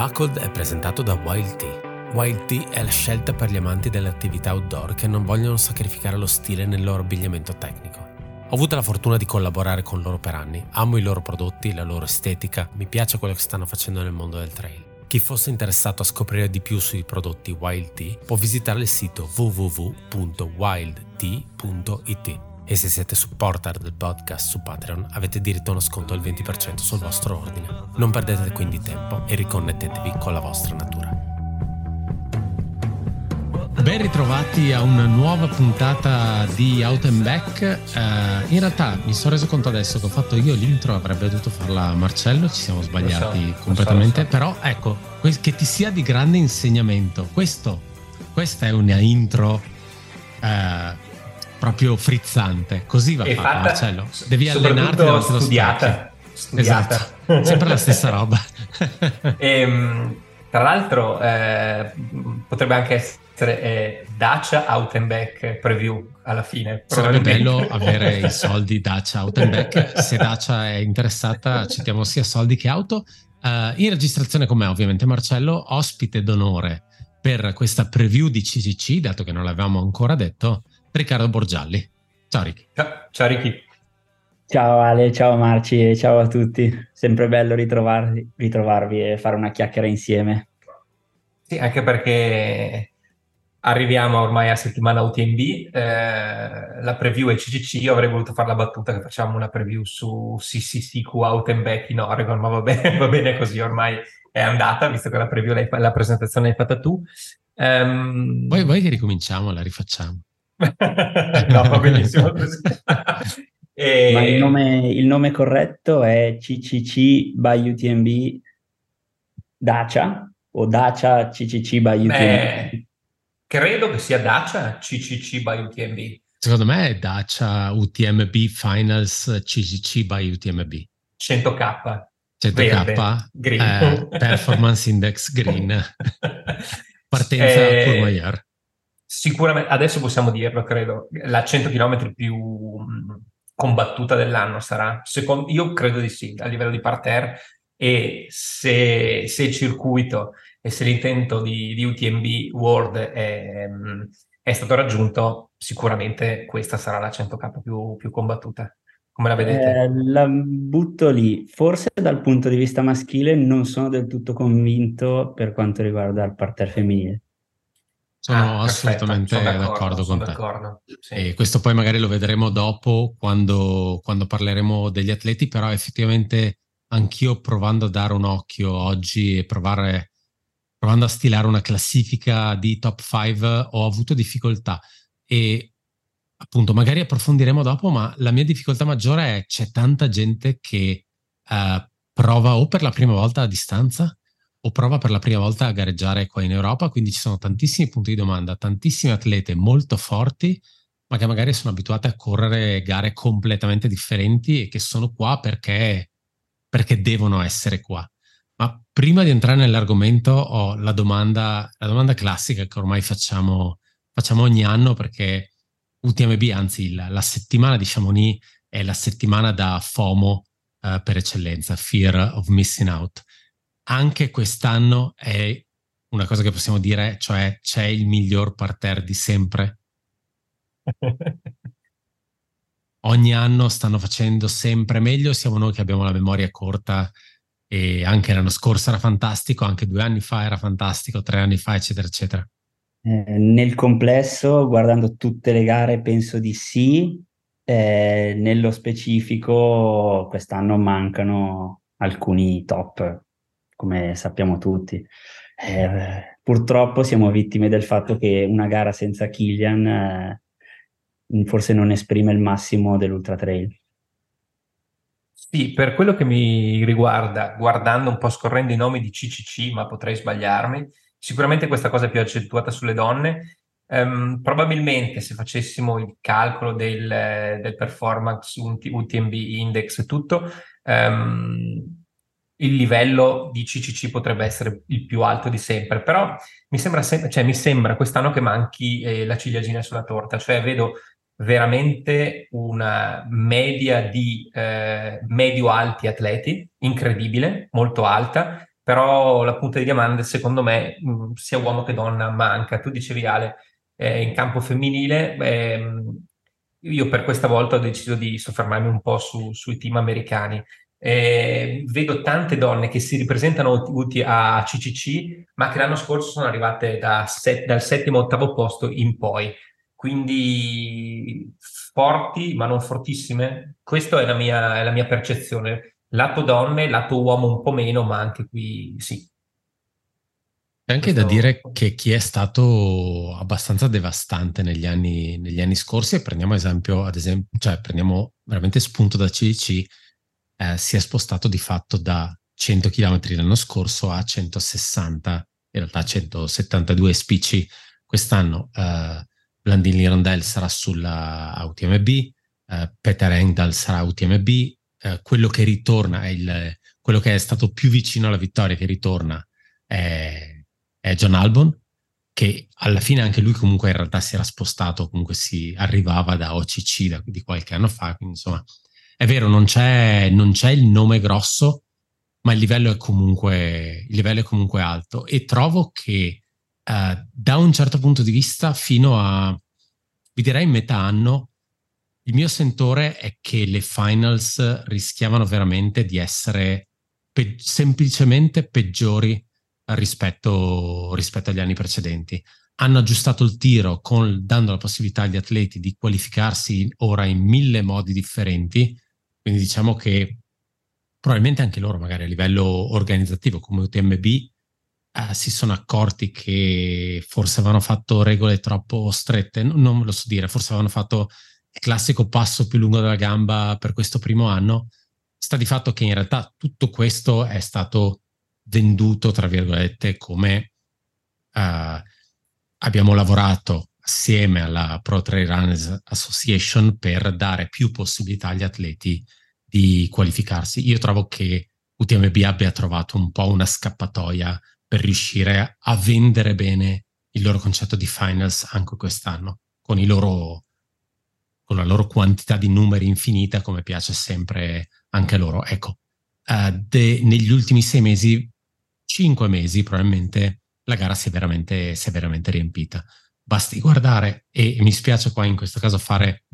Buckled è presentato da Wild Tea. Wild Tea è la scelta per gli amanti delle attività outdoor che non vogliono sacrificare lo stile nel loro abbigliamento tecnico. Ho avuto la fortuna di collaborare con loro per anni, amo i loro prodotti, la loro estetica, mi piace quello che stanno facendo nel mondo del trail. Chi fosse interessato a scoprire di più sui prodotti Wild Tea può visitare il sito www.wildtea.it e se siete supporter del podcast su Patreon avete diritto a uno sconto del 20% sul vostro ordine. Non perdete quindi tempo e riconnettetevi con la vostra natura. Ben ritrovati a una nuova puntata di Out and Back. Uh, in realtà mi sono reso conto adesso che ho fatto io l'intro, avrebbe dovuto farla Marcello, ci siamo sbagliati so, completamente, so, so. però ecco, che ti sia di grande insegnamento. Questo, questa è una intro uh, proprio frizzante. Così va fatto, fatta, Marcello. Devi allenarti davanti allo studiata. studiata. Esatto. Sempre la stessa roba. e, ehm, tra l'altro, eh, potrebbe anche essere eh, Dacia Out and Back Preview alla fine. Sarebbe bello avere i soldi Dacia Out and Back. Se Dacia è interessata, accettiamo sia soldi che auto. Uh, in registrazione con me, ovviamente, Marcello, ospite d'onore per questa preview di CCC, dato che non l'avevamo ancora detto, Riccardo Borgialli. Ciao Ricky. Ciao, ciao Ricky. Ciao Ale, ciao Marci, ciao a tutti. Sempre bello ritrovarvi, ritrovarvi e fare una chiacchiera insieme. Sì, anche perché arriviamo ormai a settimana UTMB, eh, la preview è CCC, io avrei voluto fare la battuta che facciamo una preview su CCCQ Out and Back in Oregon, ma va bene, va bene così, ormai è andata, visto che la preview, la presentazione l'hai fatta tu. Um... Poi, poi che ricominciamo, la rifacciamo. no, va benissimo e... Ma il nome, il nome, corretto è CCC by UTMB Dacia o Dacia CCC by UTMB? Beh, credo che sia Dacia CCC by UTMB. Secondo me è Dacia UTMB Finals CCC by UTMB. 100k. 100k green. Eh, performance Index Green. Partenza eh, Courmayeur sicuramente, adesso possiamo dirlo, credo, la 100 km più combattuta dell'anno sarà. Secondo, io credo di sì, a livello di parterre, e se, se il circuito e se l'intento di, di UTMB World è, è, stato raggiunto, sicuramente questa sarà la 100k più, più combattuta. Come la vedete? Eh, la butto lì. Forse dal punto di vista maschile non sono del tutto convinto per quanto riguarda il parterre femminile. Sono ah, assolutamente sono d'accordo, d'accordo con te. D'accordo, sì. E questo poi magari lo vedremo dopo quando, quando, parleremo degli atleti, però effettivamente anch'io provando a dare un occhio oggi e provare, provando a stilare una classifica di top 5 ho avuto difficoltà e appunto magari approfondiremo dopo, ma la mia difficoltà maggiore è c'è tanta gente che uh, prova o per la prima volta a distanza o prova per la prima volta a gareggiare qua in Europa, quindi ci sono tantissimi punti di domanda, tantissime atlete molto forti, ma che magari sono abituate a correre gare completamente differenti e che sono qua perché, perché devono essere qua. Ma prima di entrare nell'argomento ho la domanda, la domanda classica che ormai facciamo, facciamo ogni anno perché UTMB, anzi la, la settimana di Chamonix è la settimana da FOMO uh, per eccellenza, Fear of Missing Out anche quest'anno è una cosa che possiamo dire, cioè c'è il miglior parterre di sempre. Ogni anno stanno facendo sempre meglio, siamo noi che abbiamo la memoria corta e anche l'anno scorso era fantastico, anche due anni fa era fantastico, tre anni fa, eccetera, eccetera. Eh, nel complesso, guardando tutte le gare, penso di sì. Eh, nello specifico, quest'anno mancano alcuni top come sappiamo tutti. Eh, purtroppo siamo vittime del fatto che una gara senza Killian eh, forse non esprime il massimo dell'ultra trail. Sì, per quello che mi riguarda, guardando un po', scorrendo i nomi di CCC, ma potrei sbagliarmi, sicuramente questa cosa è più accentuata sulle donne. Um, probabilmente se facessimo il calcolo del, del performance UTMB index e tutto, um, il livello di CCC potrebbe essere il più alto di sempre, però mi sembra, sempre, cioè, mi sembra quest'anno che manchi eh, la ciliegina sulla torta, cioè vedo veramente una media di eh, medio-alti atleti, incredibile, molto alta, però la punta di diamante secondo me mh, sia uomo che donna manca. Tu dicevi Ale, eh, in campo femminile, eh, io per questa volta ho deciso di soffermarmi un po' su, sui team americani. Eh, vedo tante donne che si ripresentano a CCC, ma che l'anno scorso sono arrivate da set, dal settimo ottavo posto in poi. Quindi forti, ma non fortissime. Questa è la mia, è la mia percezione. Lato donne, lato uomo un po' meno, ma anche qui sì. C'è anche da dire che chi è stato abbastanza devastante negli anni, negli anni scorsi, e prendiamo esempio, ad esempio, cioè prendiamo veramente spunto da CDC, eh, si è spostato di fatto da 100 km l'anno scorso a 160, in realtà 172 spicci quest'anno. Eh, Blandin Lirondelle sarà sulla UTMB, eh, Peter Engdahl sarà UTMB, eh, quello che ritorna è il, quello che è stato più vicino alla vittoria che ritorna è, è John Albon, che alla fine anche lui comunque in realtà si era spostato, comunque si arrivava da OCC da, di qualche anno fa, quindi insomma è vero, non c'è, non c'è il nome grosso, ma il livello, è comunque, livello è comunque alto e trovo che uh, da un certo punto di vista fino a, vi direi metà anno, il mio sentore è che le finals rischiavano veramente di essere pe- semplicemente peggiori rispetto, rispetto, agli anni precedenti. Hanno aggiustato il tiro con, dando la possibilità agli atleti di qualificarsi ora in mille modi differenti quindi diciamo che probabilmente anche loro, magari a livello organizzativo come UTMB, eh, si sono accorti che forse avevano fatto regole troppo strette, non, non lo so dire, forse avevano fatto il classico passo più lungo della gamba per questo primo anno. Sta di fatto che in realtà tutto questo è stato venduto, tra virgolette, come uh, abbiamo lavorato assieme alla Pro Trail Runners Association per dare più possibilità agli atleti di qualificarsi. Io trovo che UTMB abbia trovato un po' una scappatoia per riuscire a vendere bene il loro concetto di finals anche quest'anno, con, loro, con la loro quantità di numeri infinita, come piace sempre anche loro. Ecco, uh, de, negli ultimi sei mesi, cinque mesi probabilmente, la gara si è veramente, si è veramente riempita basti guardare, e mi spiace qua in questo caso fare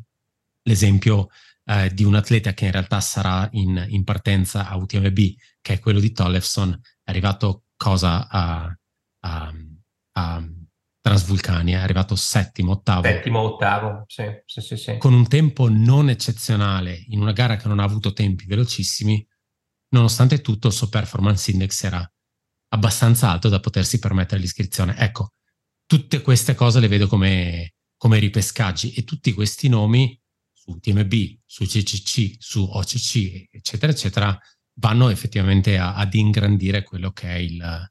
l'esempio eh, di un atleta che in realtà sarà in, in, partenza a UTMB, che è quello di Tollefson, è arrivato cosa a, a, a Transvulcania, è arrivato settimo, ottavo. Settimo, ottavo, sì, sì, sì, sì. Con un tempo non eccezionale, in una gara che non ha avuto tempi velocissimi, nonostante tutto il suo performance index era abbastanza alto da potersi permettere l'iscrizione. Ecco, tutte queste cose le vedo come, come ripescaggi e tutti questi nomi su TMB, su CCC, su OCC, eccetera, eccetera, vanno effettivamente a, ad ingrandire quello che è il,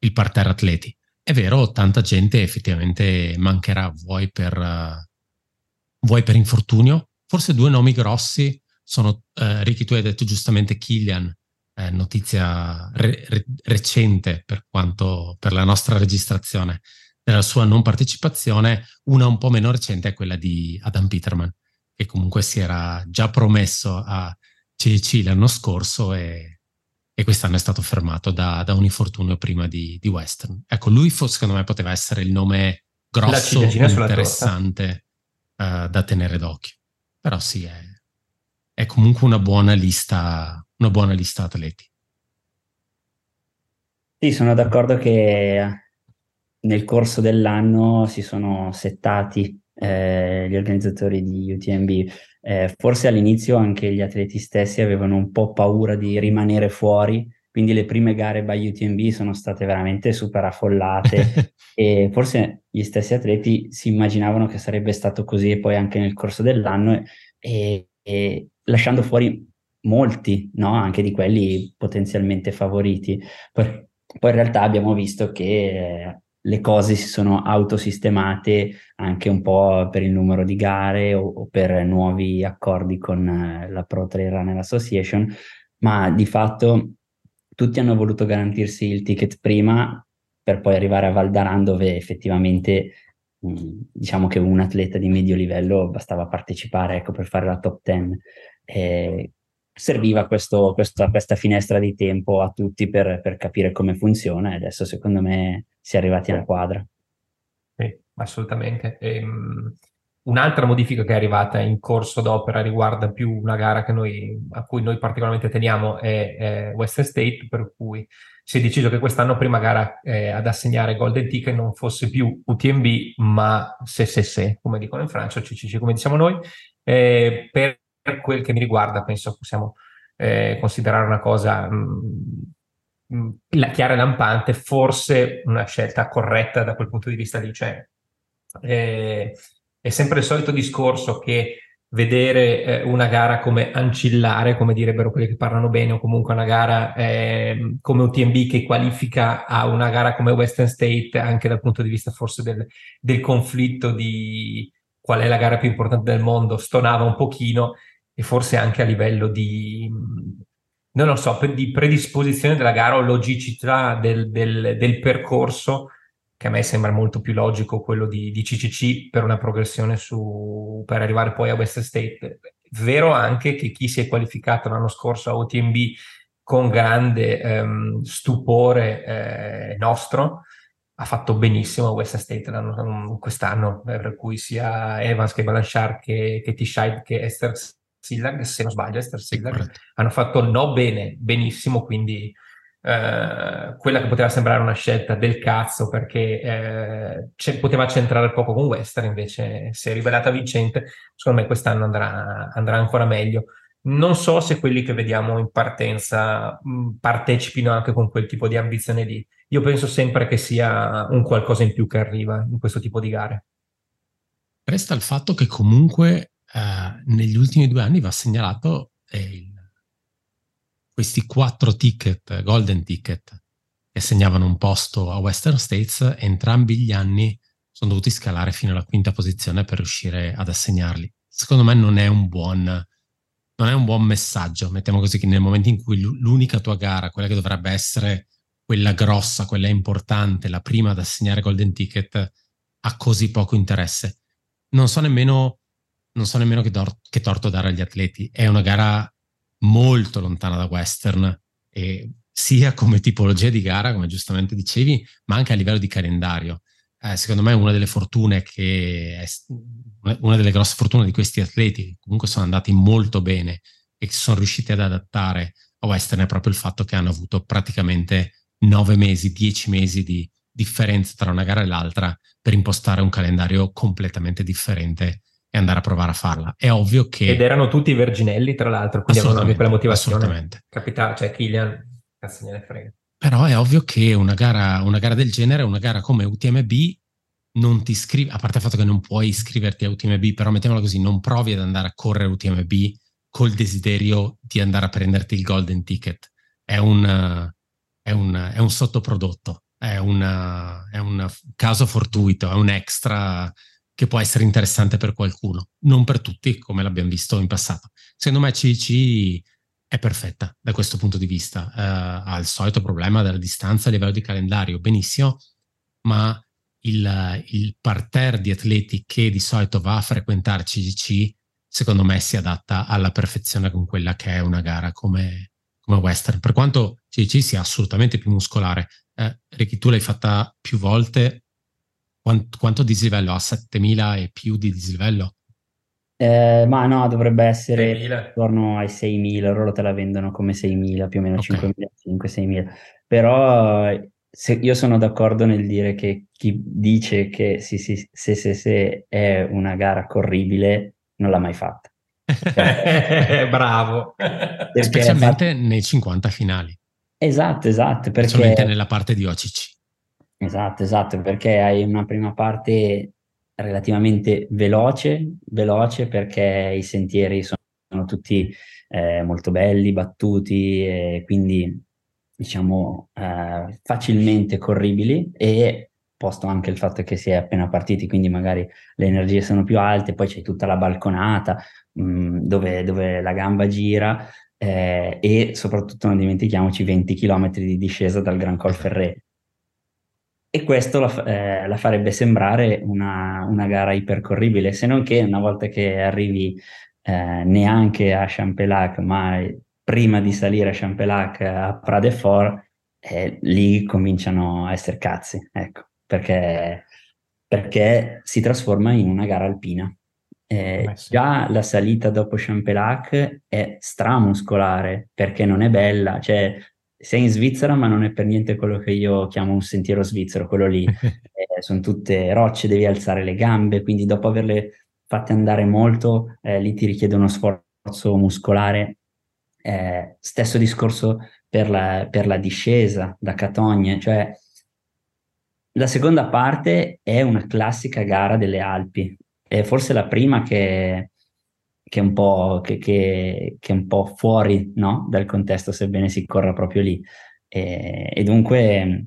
il parterre atleti. È vero, tanta gente effettivamente mancherà, vuoi per, uh, vuoi per infortunio. Forse due nomi grossi sono, uh, Ricky, tu hai detto giustamente Killian, eh, notizia re- recente per quanto per la nostra registrazione della sua non partecipazione, una un po' meno recente è quella di Adam Peterman, che comunque si era già promesso a CC l'anno scorso e, e quest'anno è stato fermato da, da un infortunio prima di, di, Western. Ecco, lui secondo me poteva essere il nome grosso, interessante uh, da tenere d'occhio. Però sì, è, è comunque una buona lista, una buona lista atleti. Sì, sono d'accordo che nel corso dell'anno si sono settati eh, gli organizzatori di UTMB. Eh, forse all'inizio anche gli atleti stessi avevano un po' paura di rimanere fuori, quindi le prime gare by UTMB sono state veramente super affollate e forse gli stessi atleti si immaginavano che sarebbe stato così poi anche nel corso dell'anno e, e lasciando fuori molti, no? anche di quelli potenzialmente favoriti. Poi, poi in realtà abbiamo visto che le cose si sono autosistemate anche un po' per il numero di gare o, o per nuovi accordi con eh, la Pro Trail Runner Association, ma di fatto tutti hanno voluto garantirsi il ticket prima per poi arrivare a Valdaran dove effettivamente mm, diciamo che un atleta di medio livello bastava partecipare ecco, per fare la top 10. E serviva questo, questa, questa, finestra di tempo a tutti per, per, capire come funziona e adesso secondo me si è arrivati alla quadra. Sì, assolutamente. E, um, un'altra modifica che è arrivata in corso d'opera riguarda più una gara noi, a cui noi particolarmente teniamo è, è, Western State, per cui si è deciso che quest'anno prima gara eh, ad assegnare Golden Ticket non fosse più UTMB ma SSS, come dicono in Francia, CCC come diciamo noi, eh, per per quel che mi riguarda, penso possiamo eh, considerare una cosa mh, mm, mm, chiara e lampante, forse una scelta corretta da quel punto di vista lì. Cioè, eh, è sempre il solito discorso che vedere eh, una gara come ancillare, come direbbero quelli che parlano bene, o comunque una gara eh, come UTMB che qualifica a una gara come Western State, anche dal punto di vista forse del, del conflitto di qual è la gara più importante del mondo, stonava un pochino e forse anche a livello di, non lo so, di predisposizione della gara o logicità del, del, del percorso, che a me sembra molto più logico quello di, di CCC per una progressione su, per arrivare poi a West State. Vero anche che chi si è qualificato l'anno scorso a OTMB con grande ehm, stupore eh, nostro, ha fatto benissimo a West State quest'anno, eh, per cui sia Evans che Blanchard che, che T-Shide che Esther Sillag, se non sbaglio, Esther Sillag, hanno fatto no bene, benissimo, quindi eh, quella che poteva sembrare una scelta del cazzo perché eh, poteva centrare poco con Western, invece si è rivelata vincente, secondo me quest'anno andrà, andrà ancora meglio. Non so se quelli che vediamo in partenza mh, partecipino anche con quel tipo di ambizione lì. Io penso sempre che sia un qualcosa in più che arriva in questo tipo di gare. Resta il fatto che comunque eh, negli ultimi due anni va segnalato eh, questi quattro ticket, golden ticket, che segnavano un posto a Western States, entrambi gli anni sono dovuti scalare fino alla quinta posizione per riuscire ad assegnarli. Secondo me non è un buon, non è un buon messaggio, mettiamo così, che nel momento in cui l'unica tua gara, quella che dovrebbe essere quella grossa, quella importante, la prima ad assegnare golden ticket, ha così poco interesse. Non so nemmeno non so nemmeno che, dor- che torto dare agli atleti. È una gara molto lontana da western, sia come tipologia di gara, come giustamente dicevi, ma anche a livello di calendario. Eh, secondo me una delle fortune che è, una delle grosse fortune di questi atleti che comunque sono andati molto bene e che sono riusciti ad adattare a western è proprio il fatto che hanno avuto praticamente nove mesi, dieci mesi di differenza tra una gara e l'altra per impostare un calendario completamente differente e andare a provare a farla. È ovvio che... Ed erano tutti verginelli, tra l'altro, quindi avevano anche quella motivazione. Assolutamente. Capita, cioè Kilian, cazzo gliene frega. Però è ovvio che una gara, una gara del genere, una gara come UTMB, non ti iscrivi, a parte il fatto che non puoi iscriverti a UTMB, però mettiamola così, non provi ad andare a correre UTMB col desiderio di andare a prenderti il golden ticket. È un, è un, è un sottoprodotto, è, una, è un caso fortuito, è un extra che può essere interessante per qualcuno, non per tutti, come l'abbiamo visto in passato. Secondo me CC è perfetta da questo punto di vista. Uh, ha il solito problema della distanza a livello di calendario, benissimo, ma il, il parterre di atleti che di solito va a frequentare CGC, secondo me si adatta alla perfezione con quella che è una gara come, come Western. Per quanto CGC sia assolutamente più muscolare, eh, Ricky, tu l'hai fatta più volte, quanto, quanto dislivello ha? 7000 e più di dislivello? Eh, ma no, dovrebbe essere 6.000. attorno ai 6.000, loro te la vendono come 6.000, più o meno okay. 5.000, 6.000. Però se, io sono d'accordo nel dire che chi dice che sì, sì, se, se, se è una gara corribile non l'ha mai fatta. Bravo. Specialmente fatto... nei 50 finali. Esatto, esatto. Perché... Specialmente nella parte di OCC. Esatto, esatto, perché hai una prima parte relativamente veloce, veloce perché i sentieri sono, sono tutti eh, molto belli, battuti, e quindi diciamo eh, facilmente corribili e posto anche il fatto che si è appena partiti, quindi magari le energie sono più alte, poi c'è tutta la balconata mh, mm, dove, dove, la gamba gira eh, e soprattutto non dimentichiamoci 20 km di discesa dal Gran Col Ferré e questo la, eh, la farebbe sembrare una, una, gara ipercorribile, se non che una volta che arrivi eh, eh, neanche a Champelac, ma prima di salire a Champelac a Prade Fort, eh, lì cominciano a essere cazzi, ecco, perché, perché si trasforma in una gara alpina. Eh, sì. Già la salita dopo Champelac è stramuscolare perché non è bella, cioè sei in Svizzera ma non è per niente quello che io chiamo un sentiero svizzero, quello lì eh, sono tutte rocce, devi alzare le gambe, quindi dopo averle fatte andare molto, eh, lì ti richiede uno sforzo muscolare. Eh, stesso discorso per la, per la discesa da Catogne, cioè la seconda parte è una classica gara delle Alpi, è forse la prima che, che, è, un po', che, che, che è un po' fuori no? dal contesto, sebbene si corra proprio lì. E, e dunque,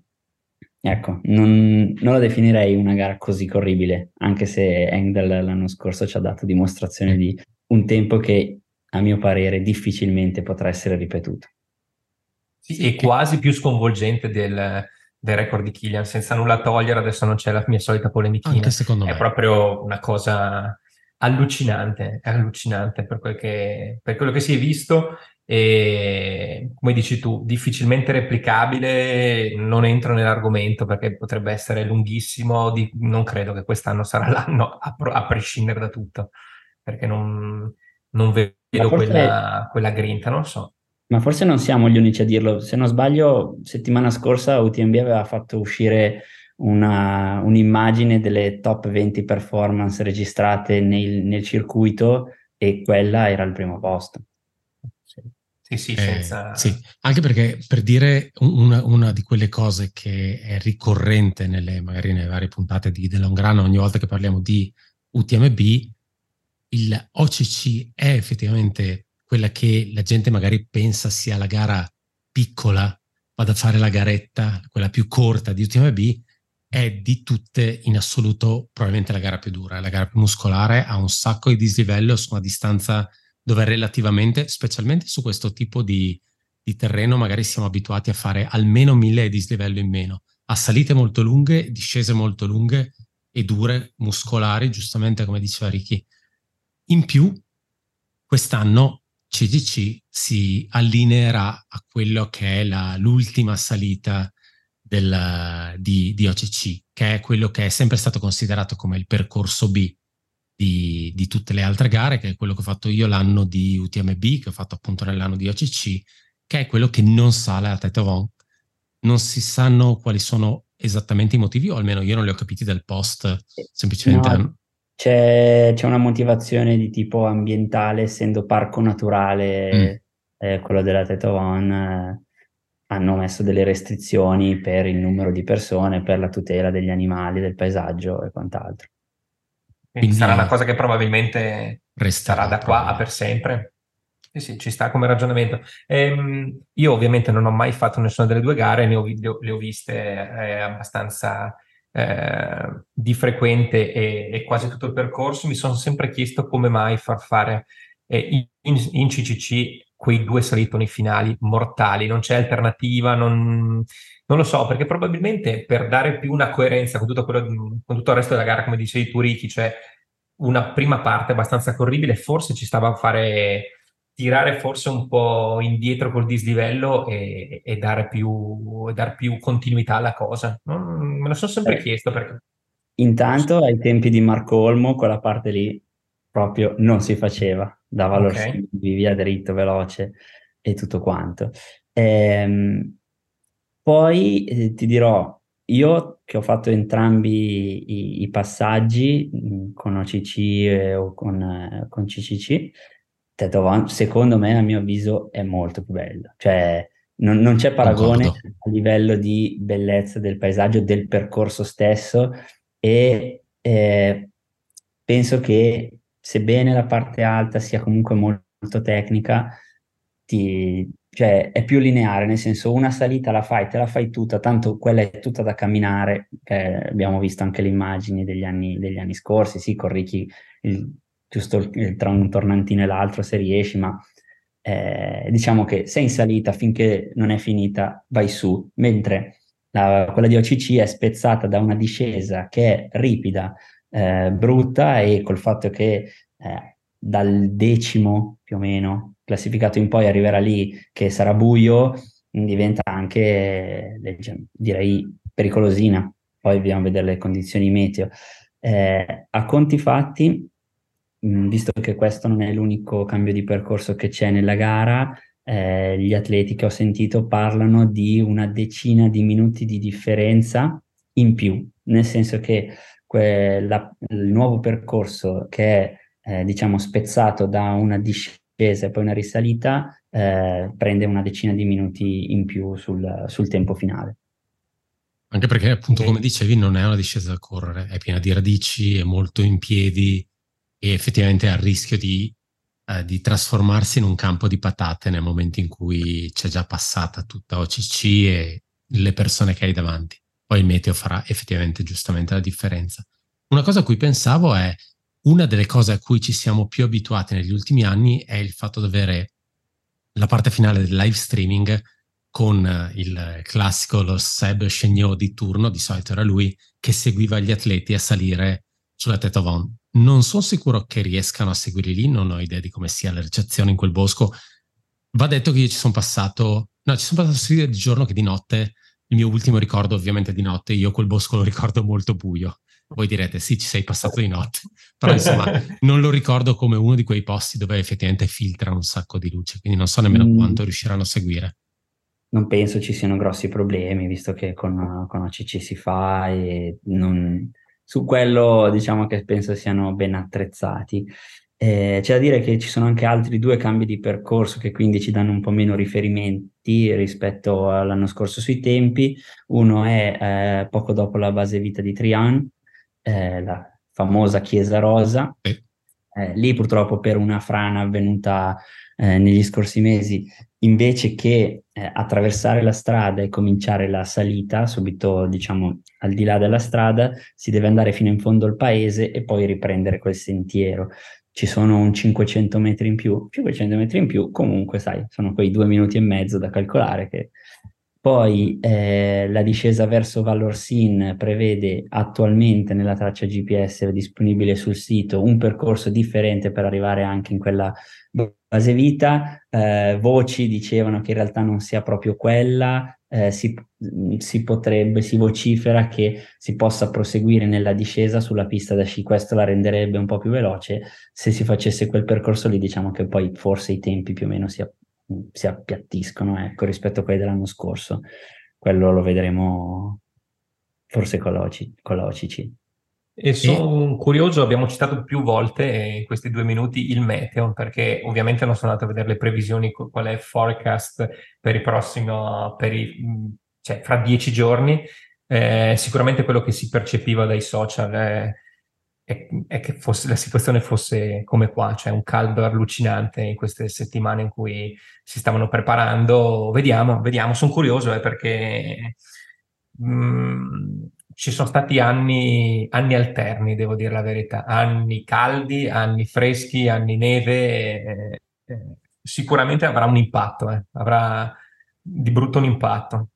ecco, non, non, la definirei una gara così corribile, anche se Engel l'anno scorso ci ha dato dimostrazione di un tempo che, a mio parere, difficilmente potrà essere ripetuto. Sì, è quasi più sconvolgente del, del record di Killian, senza nulla togliere, adesso non c'è la mia solita polemichina. Anche secondo me. È proprio una cosa allucinante, allucinante per, quel che, per quello che si è visto e come dici tu, difficilmente replicabile, non entro nell'argomento perché potrebbe essere lunghissimo, di, non credo che quest'anno sarà l'anno a, a prescindere da tutto, perché non, non vedo quella, quella grinta, non so. Ma forse non siamo gli unici a dirlo. Se non sbaglio, settimana scorsa UTMB aveva fatto uscire una, un'immagine delle top 20 performance registrate nel, nel, circuito e quella era al primo posto. Sì, sì, eh, sì. anche perché per dire una, una, di quelle cose che è ricorrente nelle, magari nelle varie puntate di The Long Run, ogni volta che parliamo di UTMB, il OCC è effettivamente quella che la gente magari pensa sia la gara piccola, vado a fare la garetta, quella più corta di UTMB, è di tutte in assoluto probabilmente la gara più dura, la gara più muscolare, ha un sacco di dislivello su una distanza dove relativamente, specialmente su questo tipo di, di terreno, magari siamo abituati a fare almeno mille di dislivello in meno, a salite molto lunghe, discese molto lunghe e dure, muscolari, giustamente come diceva Ricky. In più, quest'anno CGC si allineerà a quello che è la, l'ultima salita del, di, di, OCC, che è quello che è sempre stato considerato come il percorso B di, di, tutte le altre gare, che è quello che ho fatto io l'anno di UTMB, che ho fatto appunto nell'anno di OCC, che è quello che non sale a Von. Non si sanno quali sono esattamente i motivi, o almeno io non li ho capiti dal post, semplicemente... No c'è, c'è, una motivazione di tipo ambientale, essendo parco naturale, mm. eh, quello della Tetovon, eh, hanno messo delle restrizioni per il numero di persone, per la tutela degli animali, del paesaggio e quant'altro. Quindi, Quindi sarà una cosa che probabilmente resterà da qua a per sempre. Sì, sì, ci sta come ragionamento. Ehm, io ovviamente non ho mai fatto nessuna delle due gare, ne ho, le ho viste eh, abbastanza eh, di frequente e, e, quasi tutto il percorso, mi sono sempre chiesto come mai far fare eh, in, in, CCC quei due salitoni finali mortali, non c'è alternativa, non, non, lo so, perché probabilmente per dare più una coerenza con tutto, quello, con tutto il resto della gara, come dicevi tu Ricky, cioè una prima parte abbastanza corribile, forse ci stava a fare tirare forse un po' indietro col dislivello e, e dare, più, dare, più, continuità alla cosa. Non, me lo sono sempre eh, chiesto perché... Intanto ai tempi di Marco Olmo quella parte lì proprio non si faceva, dava okay. lo via dritto, veloce e tutto quanto. Ehm, poi eh, ti dirò, io che ho fatto entrambi i, i passaggi mm, con OCC eh, o con, eh, con CCC, Tetovon, secondo me, a mio avviso, è molto più bello. Cioè, non, non c'è paragone Concordo. a livello di bellezza del paesaggio, del percorso stesso e eh, penso che sebbene la parte alta sia comunque molto tecnica, ti, cioè è più lineare, nel senso una salita la fai, te la fai tutta, tanto quella è tutta da camminare, eh, abbiamo visto anche le immagini degli anni, degli anni scorsi, sì, con Ricky il, giusto tra un tornantino e l'altro se riesci, ma eh, diciamo che sei in salita finché non è finita, vai su, mentre la, quella di OCC è spezzata da una discesa che è ripida, eh, brutta e col fatto che eh, dal decimo più o meno classificato in poi arriverà lì che sarà buio, diventa anche, direi, pericolosina. Poi dobbiamo vedere le condizioni meteo. Eh, a conti fatti, mh, visto che questo non è l'unico cambio di percorso che c'è nella gara, eh, gli atleti che ho sentito parlano di una decina di minuti di differenza in più, nel senso che quella, il nuovo percorso che è eh, diciamo spezzato da una discesa e poi una risalita eh, prende una decina di minuti in più sul, sul tempo finale. Anche perché appunto come dicevi non è una discesa da correre, è piena di radici, è molto in piedi e effettivamente ha il rischio di eh, di trasformarsi in un campo di patate nel momento in cui c'è già passata tutta OCC e le persone che hai davanti. Poi il meteo farà effettivamente giustamente la differenza. Una cosa a cui pensavo è una delle cose a cui ci siamo più abituati negli ultimi anni è il fatto di avere la parte finale del live streaming con eh, il classico, lo Seb Chegnot di turno, di solito era lui, che seguiva gli atleti a salire sulla Tête Von non sono sicuro che riescano a seguirli lì, non ho idea di come sia la ricezione in quel bosco. Va detto che io ci sono passato, no, ci sono passato sia di giorno che di notte. Il mio ultimo ricordo ovviamente di notte, io quel bosco lo ricordo molto buio. Voi direte sì, ci sei passato di notte, però insomma non lo ricordo come uno di quei posti dove effettivamente filtra un sacco di luce, quindi non so nemmeno mm. quanto riusciranno a seguire. Non penso ci siano grossi problemi, visto che con, con ACC si fa e non, su quello diciamo che penso siano ben attrezzati. Eh, c'è da dire che ci sono anche altri due cambi di percorso che quindi ci danno un po' meno riferimenti rispetto all'anno scorso sui tempi. Uno è eh, poco dopo la base vita di Trian, eh, la famosa Chiesa Rosa. Eh, lì purtroppo per una frana avvenuta eh, negli scorsi mesi, invece che eh, attraversare la strada e cominciare la salita, subito diciamo al di là della strada, si deve andare fino in fondo al paese e poi riprendere quel sentiero. Ci sono un 500 metri in più, 500 metri in più, comunque sai, sono quei due minuti e mezzo da calcolare che poi eh, la discesa verso Vallorsin prevede attualmente nella traccia GPS disponibile sul sito un percorso differente per arrivare anche in quella base vita. Eh, voci dicevano che in realtà non sia proprio quella, eh, si, si, potrebbe, si vocifera che si possa proseguire nella discesa sulla pista da sci, questo la renderebbe un po' più veloce. Se si facesse quel percorso lì, diciamo che poi forse i tempi più o meno si, si appiattiscono ecco, rispetto a quelli dell'anno scorso. Quello lo vedremo forse con la OCC. E sono curioso, abbiamo citato più volte in questi due minuti il meteo, perché ovviamente non sono andato a vedere le previsioni, qual è il forecast per i prossimi, per i, cioè fra dieci giorni. Eh, sicuramente quello che si percepiva dai social è è, è che fosse, la situazione fosse come qua, cioè un caldo allucinante in queste settimane in cui si stavano preparando. Vediamo, vediamo, sono curioso eh, perché mh, mm, ci sono stati anni, anni, alterni, devo dire la verità, anni caldi, anni freschi, anni neve. Eh, eh, sicuramente avrà un impatto, eh, avrà di brutto un impatto.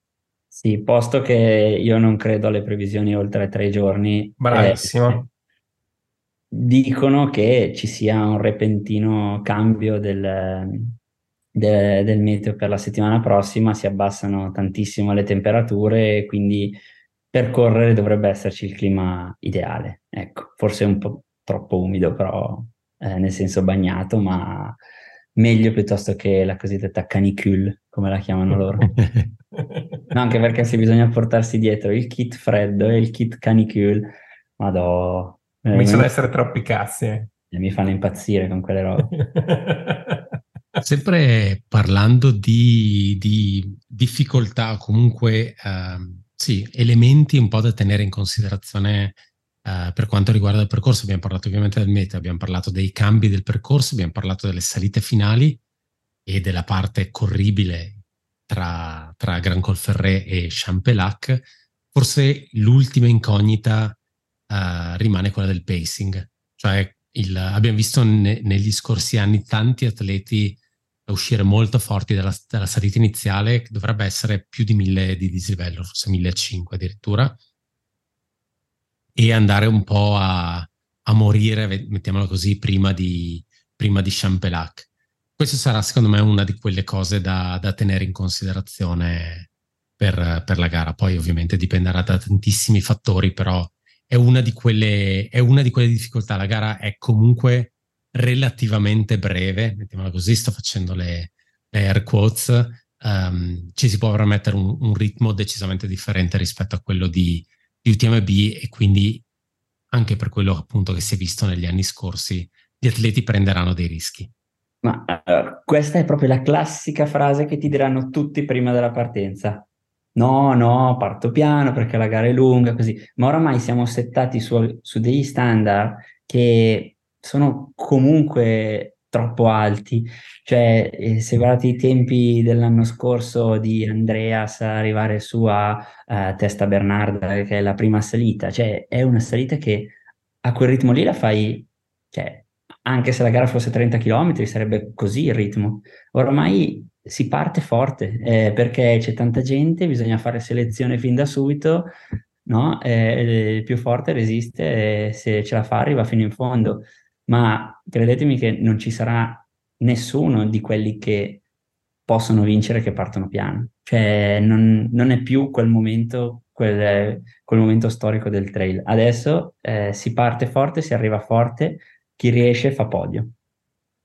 Sì, posto che io non credo alle previsioni oltre tre giorni. Bravissimo eh, dicono che ci sia un repentino cambio del, de, del meteo per la settimana prossima, si abbassano tantissimo le temperature quindi per correre dovrebbe esserci il clima ideale. Ecco, forse un po' troppo umido, però eh, nel senso bagnato, ma meglio piuttosto che la cosiddetta canicule, come la chiamano loro. no, anche perché se bisogna portarsi dietro il kit freddo e il kit canicule, madò, eh, Cominciano ad essere troppi cazzi. Eh. Mi fanno impazzire con quelle robe. Sempre parlando di, di difficoltà, comunque uh, sì, elementi un po' da tenere in considerazione uh, per quanto riguarda il percorso. Abbiamo parlato ovviamente del meta, abbiamo parlato dei cambi del percorso, abbiamo parlato delle salite finali e della parte corribile tra, tra Gran Colferré e Champelac. Forse l'ultima incognita uh, rimane quella del pacing. Cioè il, abbiamo visto ne, negli scorsi anni tanti atleti uscire molto forti dalla, dalla, salita iniziale, che dovrebbe essere più di 1000 di dislivello, forse 1500 addirittura, e andare un po' a, a morire, mettiamolo così, prima di, prima di Champelac. Questo sarà secondo me una di quelle cose da, da tenere in considerazione per, per, la gara. Poi ovviamente dipenderà da tantissimi fattori, però è una quelle, è una di quelle difficoltà. La gara è comunque relativamente breve, mettiamola così, sto facendo le, le air quotes, um, ci si può permettere un, un, ritmo decisamente differente rispetto a quello di, di UTMB e quindi anche per quello appunto che si è visto negli anni scorsi, gli atleti prenderanno dei rischi. Ma uh, questa è proprio la classica frase che ti diranno tutti prima della partenza. No, no, parto piano perché la gara è lunga, così. Ma oramai siamo settati su, su degli standard che sono comunque troppo alti. Cioè, eh, se guardate i tempi dell'anno scorso di Andreas arrivare su a uh, Testa Bernarda, che è la prima salita, cioè è una salita che a quel ritmo lì la fai, cioè, anche se la gara fosse 30 km sarebbe così il ritmo. Ormai si parte forte eh, perché c'è tanta gente, bisogna fare selezione fin da subito, no? Eh, il più forte resiste e se ce la fa arriva fino in fondo. Ma credetemi che non ci sarà nessuno di quelli che possono vincere che partono piano. Cioè non, non è più quel momento, quel, quel, momento storico del trail. Adesso eh, si parte forte, si arriva forte, chi riesce fa podio.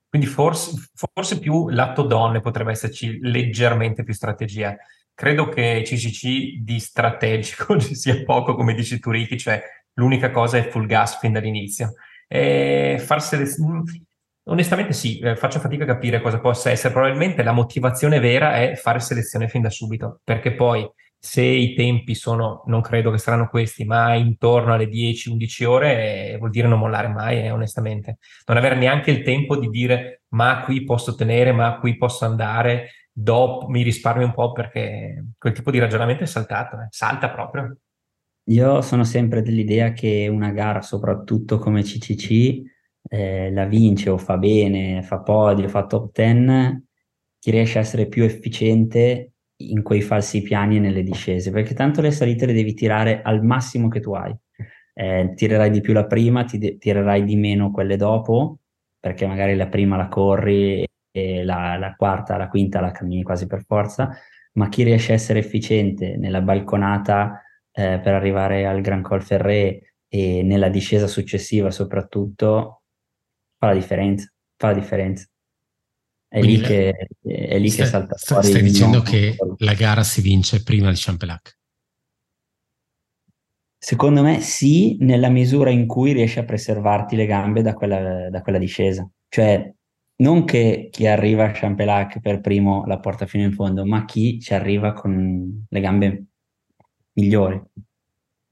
Quindi forse, forse più lato donne potrebbe esserci leggermente più strategia. Credo che CCC di strategico ci sia poco, come dici tu Ricky, cioè l'unica cosa è full gas fin dall'inizio. E far selezione... Onestamente sì, eh, faccio fatica a capire cosa possa essere. Probabilmente la motivazione vera è fare selezione fin da subito, perché poi se i tempi sono, non credo che saranno questi, ma intorno alle 10-11 ore, eh, vuol dire non mollare mai, eh, onestamente. Non avere neanche il tempo di dire ma qui posso tenere, ma qui posso andare, dopo mi risparmio un po' perché quel tipo di ragionamento è saltato, eh. salta proprio. Io sono sempre dell'idea che una gara, soprattutto come CCC, eh, la vince o fa bene, fa podio, fa top 10, chi riesce a essere più efficiente in quei falsi piani e nelle discese, perché tanto le salite le devi tirare al massimo che tu hai. Eh, tirerai di più la prima, ti de- tirerai di meno quelle dopo, perché magari la prima la corri e la, la quarta, la quinta la cammini quasi per forza, ma chi riesce a essere efficiente nella balconata eh, per arrivare al Gran Col Ferré e nella discesa successiva soprattutto, fa la differenza, fa la differenza. È lì, che, è lì stai, che salta fuori. Stai dicendo che la gara si vince prima di Champelac? Secondo me sì, nella misura in cui riesci a preservarti le gambe da quella, da quella discesa. Cioè, non che chi arriva a Champelac per primo la porta fino in fondo, ma chi ci arriva con le gambe migliori.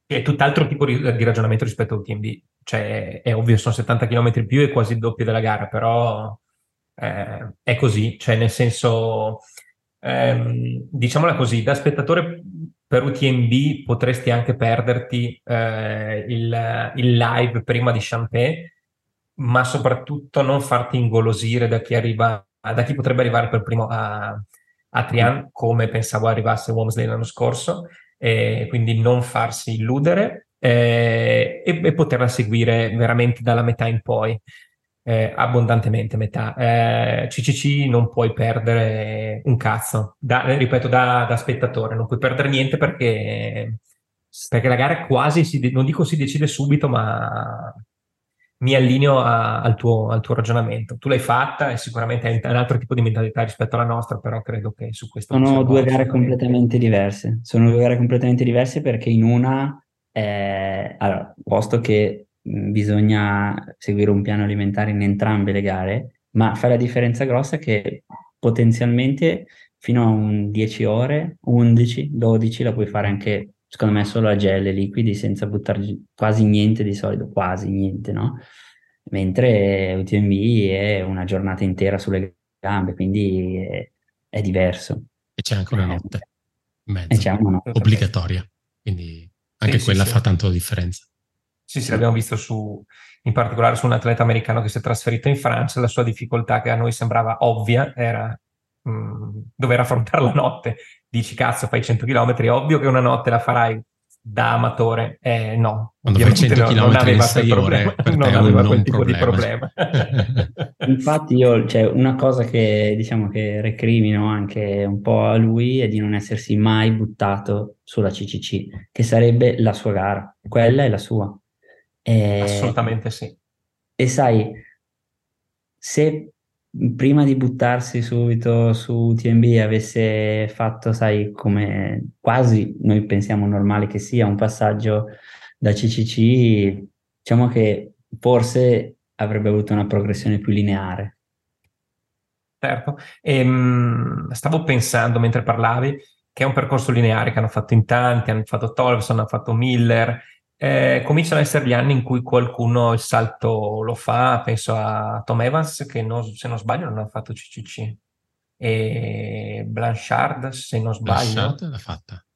È tutt'altro tipo di, ragionamento rispetto a UTMB. Cioè, è ovvio, sono 70 km in più e quasi il doppio della gara, però eh, è così, cioè nel senso, ehm, diciamola così, da spettatore per UTMB potresti anche perderti eh, il, il, live prima di Champagne, ma soprattutto non farti ingolosire da chi arriva, da chi potrebbe arrivare per primo a, a Trian, come pensavo arrivasse Womsley l'anno scorso, e quindi non farsi illudere eh, e, e poterla seguire veramente dalla metà in poi eh, abbondantemente metà. Eh, CCC non puoi perdere un cazzo, da, eh, ripeto, da, da, spettatore, non puoi perdere niente perché, perché la gara quasi, si, non dico si decide subito, ma mi allineo a, al, tuo, al, tuo, ragionamento. Tu l'hai fatta e sicuramente hai un altro tipo di mentalità rispetto alla nostra, però credo che su questo... Sono due gare completamente diverse. Sono due gare completamente diverse perché in una, eh, allora, posto che bisogna seguire un piano alimentare in entrambe le gare, ma fa la differenza grossa che potenzialmente fino a un 10 ore, 11, 12 la puoi fare anche, secondo me, solo a gel e liquidi senza buttare quasi niente di solito, quasi niente, no? Mentre UTMB è una giornata intera sulle gambe, quindi è, è diverso. E c'è anche una notte in mezzo, e c'è una notte. obbligatoria, quindi anche sì, quella sì, fa sì. tanto differenza. Sì, sì, l'abbiamo visto su, in particolare su un atleta americano che si è trasferito in Francia. La sua difficoltà, che a noi sembrava ovvia, era mh, mm, dover affrontare la notte. Dici, cazzo, fai 100 km, è ovvio che una notte la farai da amatore, eh, no. Quando fai 100 km non aveva quel problema, non aveva quel tipo problema. di problema. Infatti io, cioè, una cosa che diciamo che recrimino anche un po' a lui è di non essersi mai buttato sulla CCC, che sarebbe la sua gara, quella è la sua. E, Assolutamente sì. E sai, se prima di buttarsi subito su TMB avesse fatto, sai, come quasi noi pensiamo normale che sia, un passaggio da CCC, diciamo che forse avrebbe avuto una progressione più lineare. Certo, e, ehm, stavo pensando mentre parlavi che è un percorso lineare che hanno fatto in tanti, hanno fatto Tolson, hanno fatto Miller, eh, cominciano ad essere gli anni in cui qualcuno il salto lo fa, penso a Tom Evans che non, se non sbaglio non ha fatto CCC e Blanchard se non sbaglio Blanchard l'ha fatta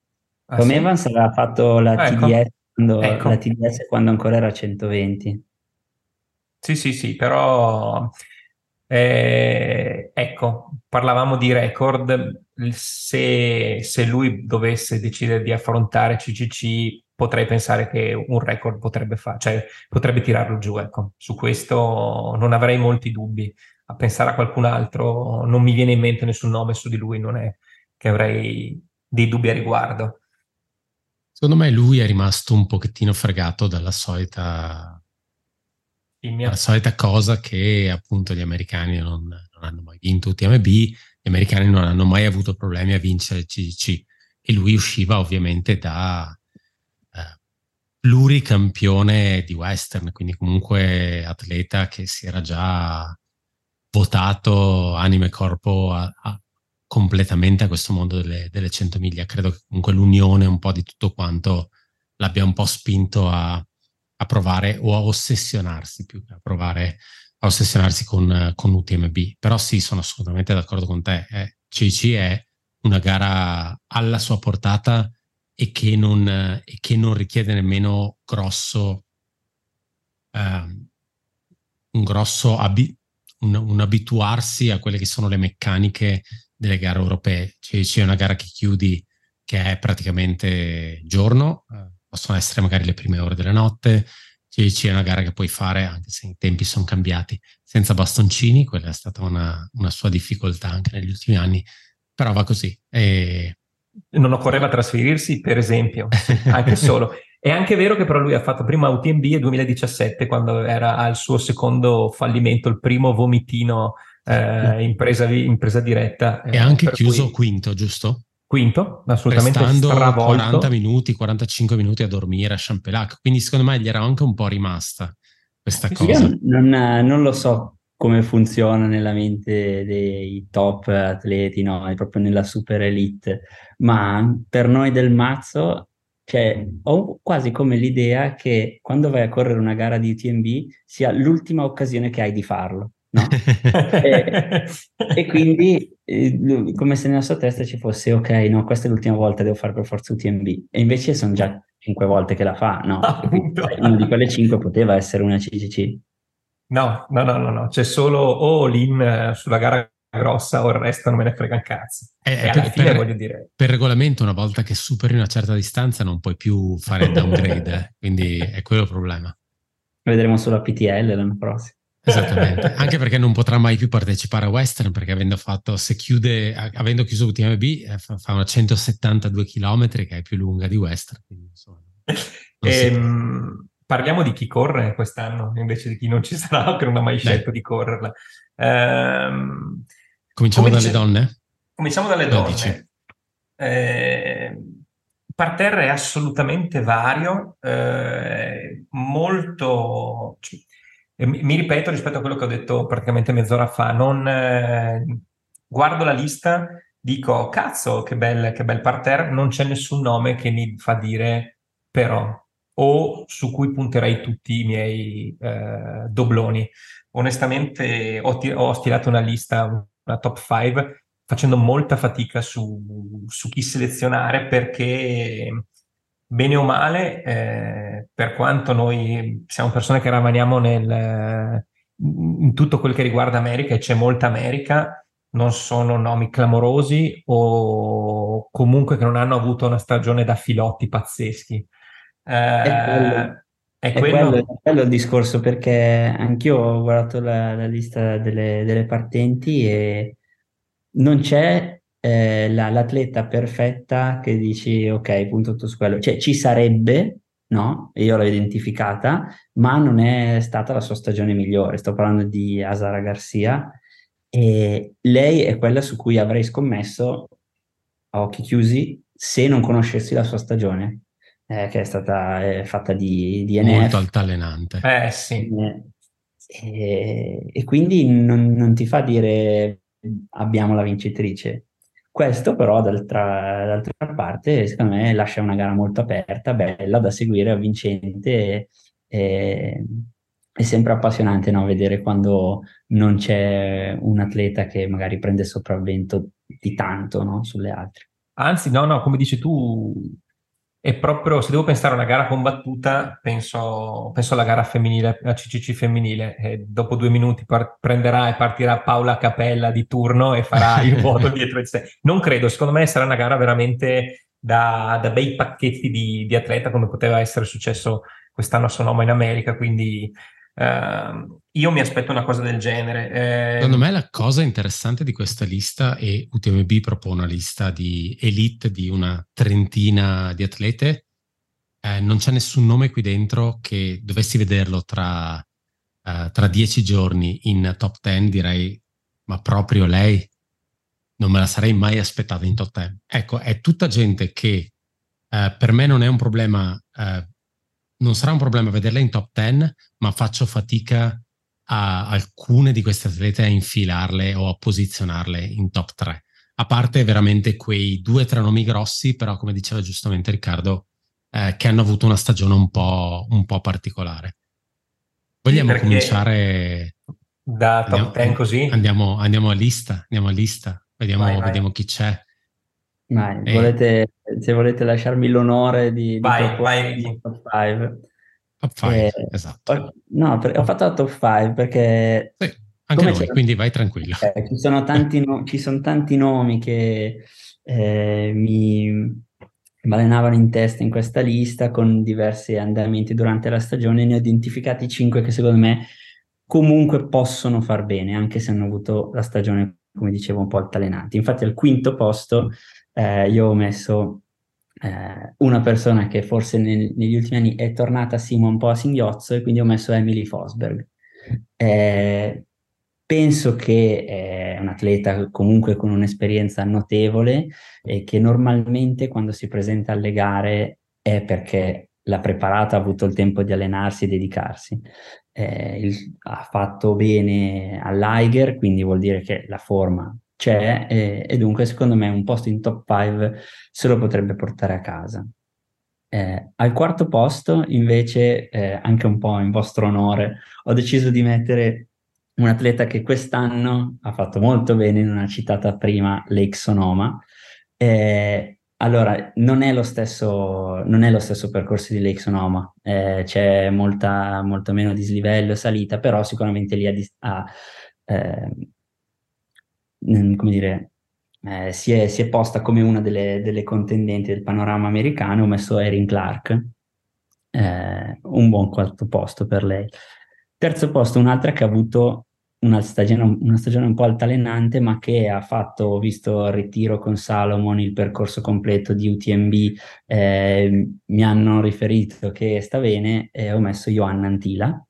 ah, Tom sì? Evans aveva fatto la, ah, ecco. TDS quando, ecco. la TDS quando ancora era 120 sì sì sì però eh, ecco parlavamo di record se, se lui dovesse decidere di affrontare CCC potrei pensare che un record potrebbe fare, cioè potrebbe tirarlo giù, ecco. Su questo non avrei molti dubbi. A pensare a qualcun altro non mi viene in mente nessun nome su di lui, non è che avrei dei dubbi a riguardo. Secondo me lui è rimasto un pochettino fregato dalla solita, dalla solita cosa che appunto gli americani non, non hanno mai vinto UTMB, gli americani non hanno mai avuto problemi a vincere il CGC e lui usciva ovviamente da, pluricampione di western, quindi comunque atleta che si era già votato anima e corpo a, a, completamente a questo mondo delle, delle 100 miglia. Credo che comunque l'unione un po' di tutto quanto l'abbia un po' spinto a, a provare o a ossessionarsi più che a provare a ossessionarsi con, con UTMB. Però sì, sono assolutamente d'accordo con te. Eh, CC è una gara alla sua portata e che non, e che non richiede nemmeno grosso, um, un grosso abi- un, un, abituarsi a quelle che sono le meccaniche delle gare europee. Cioè, c'è una gara che chiudi che è praticamente giorno, eh, possono essere magari le prime ore della notte, c'è una gara che puoi fare, anche se i tempi sono cambiati, senza bastoncini, quella è stata una, una sua difficoltà anche negli ultimi anni, però va così. E non occorreva trasferirsi, per esempio, anche solo. È anche vero che però lui ha fatto prima UTMB e 2017, quando era al suo secondo fallimento, il primo vomitino eh, impresa, impresa diretta. E eh, anche chiuso cui... quinto, giusto? Quinto, assolutamente Restando stravolto. 40 minuti, 45 minuti a dormire a Champelac, quindi secondo me gli era anche un po' rimasta questa cosa. Io non, non lo so come funziona nella mente dei top atleti, no, è proprio nella super elite, ma per noi del mazzo cioè, ho quasi come l'idea che quando vai a correre una gara di UTMB sia l'ultima occasione che hai di farlo. No? e, e, quindi eh, come se nella sua testa ci fosse ok, no, questa è l'ultima volta, devo fare per forza UTMB e invece sono già cinque volte che la fa, no? Una di quelle cinque poteva essere una CCC. No, no, no, no, no. c'è solo o l'in eh, sulla gara grossa o il resto non me ne frega un cazzo. Eh, e per, fine, per, voglio dire... per regolamento, una volta che superi una certa distanza, non puoi più fare downgrade, eh. quindi è quello il problema. Vedremo solo a PTL l'anno prossimo. Esattamente, anche perché non potrà mai più partecipare a Western perché avendo fatto, se chiude, avendo chiuso UTMB eh, fa, una 172 km che è più lunga di Western. Quindi, insomma, ehm, parliamo di chi corre quest'anno invece di chi non ci sarà o che non ha mai scelto Beh. di correrla. Ehm, Cominciamo dalle dice, donne? Cominciamo dalle donne. Eh, parterre è assolutamente vario, eh, molto... Eh, mi ripeto rispetto a quello che ho detto praticamente mezz'ora fa, non eh, guardo la lista, dico cazzo che bel, che bel parterre, non c'è nessun nome che mi fa dire però o su cui punterei tutti i miei eh, dobloni. Onestamente ho, ti- ho, stilato una lista, una top 5, facendo molta fatica su, su chi selezionare perché bene o male, eh, per quanto noi siamo persone che rimaniamo nel, in tutto quel che riguarda America e c'è molta America, non sono nomi clamorosi o comunque che non hanno avuto una stagione da filotti pazzeschi. Eh, è quello. È quello... È, quello, è quello, il discorso perché anch'io ho guardato la, la lista delle, delle, partenti e non c'è eh, la, l'atleta perfetta che dici ok, punto tutto su quello. Cioè ci sarebbe, no? Io l'ho identificata, ma non è stata la sua stagione migliore. Sto parlando di Asara Garcia e lei è quella su cui avrei scommesso a occhi chiusi se non conoscessi la sua stagione eh, che è stata eh, fatta di, di NF. Molto altalenante. Eh sì. E, e quindi non, non, ti fa dire abbiamo la vincitrice. Questo però d'altra, d'altra, parte secondo me lascia una gara molto aperta, bella da seguire, avvincente e, è sempre appassionante no? vedere quando non c'è un atleta che magari prende sopravvento di tanto no? sulle altre. Anzi, no, no, come dici tu, è proprio, se devo pensare a una gara combattuta, penso, penso alla gara femminile, la CCC femminile, e dopo due minuti par- prenderà e partirà Paola Capella di turno e farà il vuoto dietro di sé. Non credo, secondo me sarà una gara veramente da, da bei pacchetti di, di, atleta, come poteva essere successo quest'anno a Sonoma in America, quindi Uh, io mi aspetto una cosa del genere. Eh... Secondo me la cosa interessante di questa lista, e UTMB propone una lista di elite di una trentina di atlete, eh, non c'è nessun nome qui dentro che dovessi vederlo tra, uh, tra dieci giorni in top ten, direi, ma proprio lei non me la sarei mai aspettata in top ten. Ecco, è tutta gente che uh, per me non è un problema non sarà un problema vederla in top 10, ma faccio fatica a alcune di queste atlete a infilarle o a posizionarle in top 3. A parte veramente quei due o tre nomi grossi, però come diceva giustamente Riccardo, eh, che hanno avuto una stagione un po', un po particolare. Vogliamo sì, cominciare da top 10 così? Andiamo, andiamo, a lista, andiamo a lista, vediamo, vai, vai. vediamo chi c'è. Vai, e... volete, se volete lasciarmi l'onore di, vai, di vai. top 5. Top 5, eh, esatto. Ho, no, per, ho fatto la top 5 perché... Sì, anche noi, quindi vai tranquillo. Eh, ci, sono tanti no, ci sono tanti nomi che eh, mi balenavano in testa in questa lista con diversi andamenti durante la stagione. Ne ho identificati 5 che secondo me comunque possono far bene, anche se hanno avuto la stagione, come dicevo, un po' altalenante. Infatti al quinto posto eh, io ho messo eh, una persona che forse nel, negli ultimi anni è tornata Simo un po' a singhiozzo e quindi ho messo Emily Fosberg. Eh, penso che è un atleta comunque con un'esperienza notevole e che normalmente quando si presenta alle gare è perché l'ha preparata, ha avuto il tempo di allenarsi e dedicarsi. Eh, il, ha fatto bene all'Iger, quindi vuol dire che la forma c'è e, e, dunque secondo me un posto in top 5 se lo potrebbe portare a casa. Eh, al quarto posto invece, eh, anche un po' in vostro onore, ho deciso di mettere un atleta che quest'anno ha fatto molto bene, non ha citata prima Lake Sonoma. Eh, allora, non è, lo stesso, non è lo stesso percorso di Lake Sonoma, eh, c'è molta, molto meno dislivello e salita, però sicuramente lì ha, ha eh, come dire, eh, si, è, si, è, posta come una delle, delle, contendenti del panorama americano, ho messo Erin Clark, eh, un buon quarto posto per lei. Terzo posto, un'altra che ha avuto una stagione, una stagione un po' altalenante, ma che ha fatto, visto il ritiro con Salomon, il percorso completo di UTMB, eh, mi hanno riferito che sta bene, e ho messo Johanna Antila.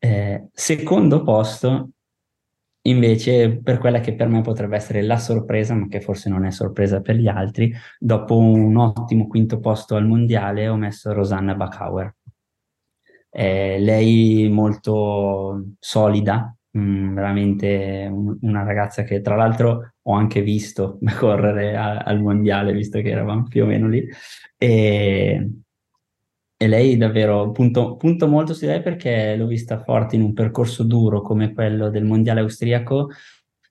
Eh, secondo posto, Invece, per quella che per me potrebbe essere la sorpresa, ma che forse non è sorpresa per gli altri, dopo un ottimo quinto posto al mondiale ho messo Rosanna Bacauer. Eh, lei molto solida, mh, mm, veramente un, una ragazza che tra l'altro ho anche visto correre a, al mondiale, visto che eravamo più o meno lì. E, e lei davvero punto, punto molto su lei perché l'ho vista forte in un percorso duro come quello del mondiale austriaco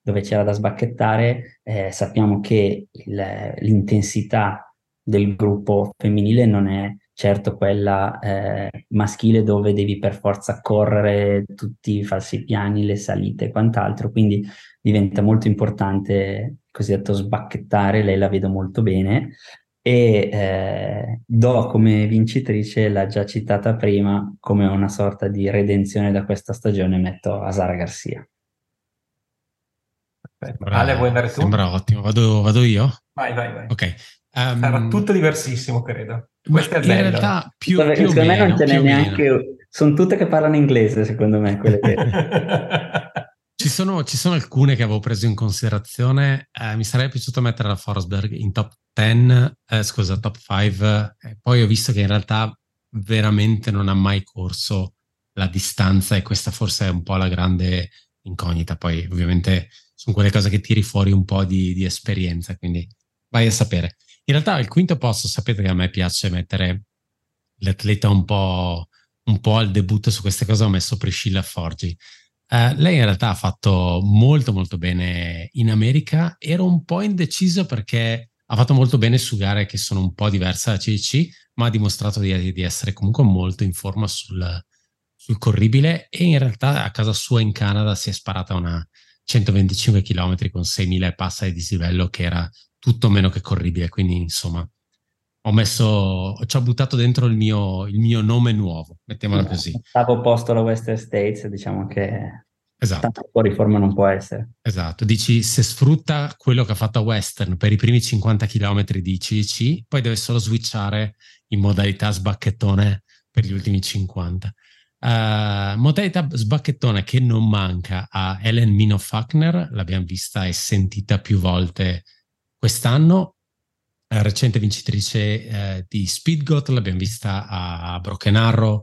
dove c'era da sbacchettare. Eh, sappiamo che il, l'intensità del gruppo femminile non è certo quella eh, maschile dove devi per forza correre tutti i falsi piani, le salite e quant'altro, quindi diventa molto importante il cosiddetto sbacchettare, lei la vedo molto bene e eh, do come vincitrice, l'ha già citata prima, come una sorta di redenzione da questa stagione, metto a Sara Garcia. Sembra, Ale, vuoi andare tu? Sembra ottimo, vado, vado io? Vai, vai, vai. Ok. Um, Sarà tutto diversissimo, credo. Questo è in bello. realtà più, Vabbè, più secondo meno, me non ce n'è neanche... Sono tutte che parlano inglese, secondo me, quelle che... Ci sono, ci sono, alcune che avevo preso in considerazione. Eh, mi sarebbe piaciuto mettere la Forsberg in top 10, eh, scusa, top 5. Eh, poi ho visto che in realtà veramente non ha mai corso la distanza e questa forse è un po' la grande incognita. Poi ovviamente sono quelle cose che tiri fuori un po' di, di esperienza, quindi vai a sapere. In realtà al quinto posto sapete che a me piace mettere l'atleta un po', un po al debutto su queste cose, ho messo Priscilla Forgi Uh, lei in realtà ha fatto molto molto bene in America, ero un po' indeciso perché ha fatto molto bene su gare che sono un po' diverse da CDC, ma ha dimostrato di, di essere comunque molto in forma sul, sul, corribile e in realtà a casa sua in Canada si è sparata una 125 km con 6.000 e passa di dislivello che era tutto meno che corribile, quindi insomma ho messo, ci ho buttato dentro il mio, il mio nome nuovo, mettiamola no, così. Stavo posto alla Western States, diciamo che esatto. tanto fuori forma non può essere. Esatto, dici se sfrutta quello che ha fatto a Western per i primi 50 km di CC, poi deve solo switchare in modalità sbacchettone per gli ultimi 50. Uh, eh, modalità sbacchettone che non manca a Ellen Mino Fackner, l'abbiamo vista e sentita più volte quest'anno, recente vincitrice eh, di Speedgot, l'abbiamo vista a Broken Arrow.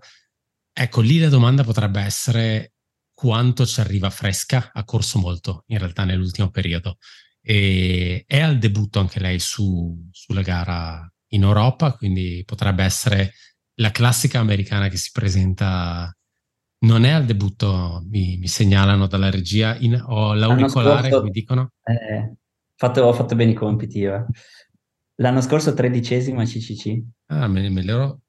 Ecco, lì la domanda potrebbe essere quanto ci arriva fresca, ha corso molto in realtà nell'ultimo periodo e è al debutto anche lei su, sulla gara in Europa, quindi potrebbe essere la classica americana che si presenta non è al debutto, mi, mi segnalano dalla regia, in, ho l'auricolare, scorso, mi dicono. Eh, fatto, ho fatto bene i compiti. Eh. L'anno scorso tredicesima CCC. Ah, me, me l'ero...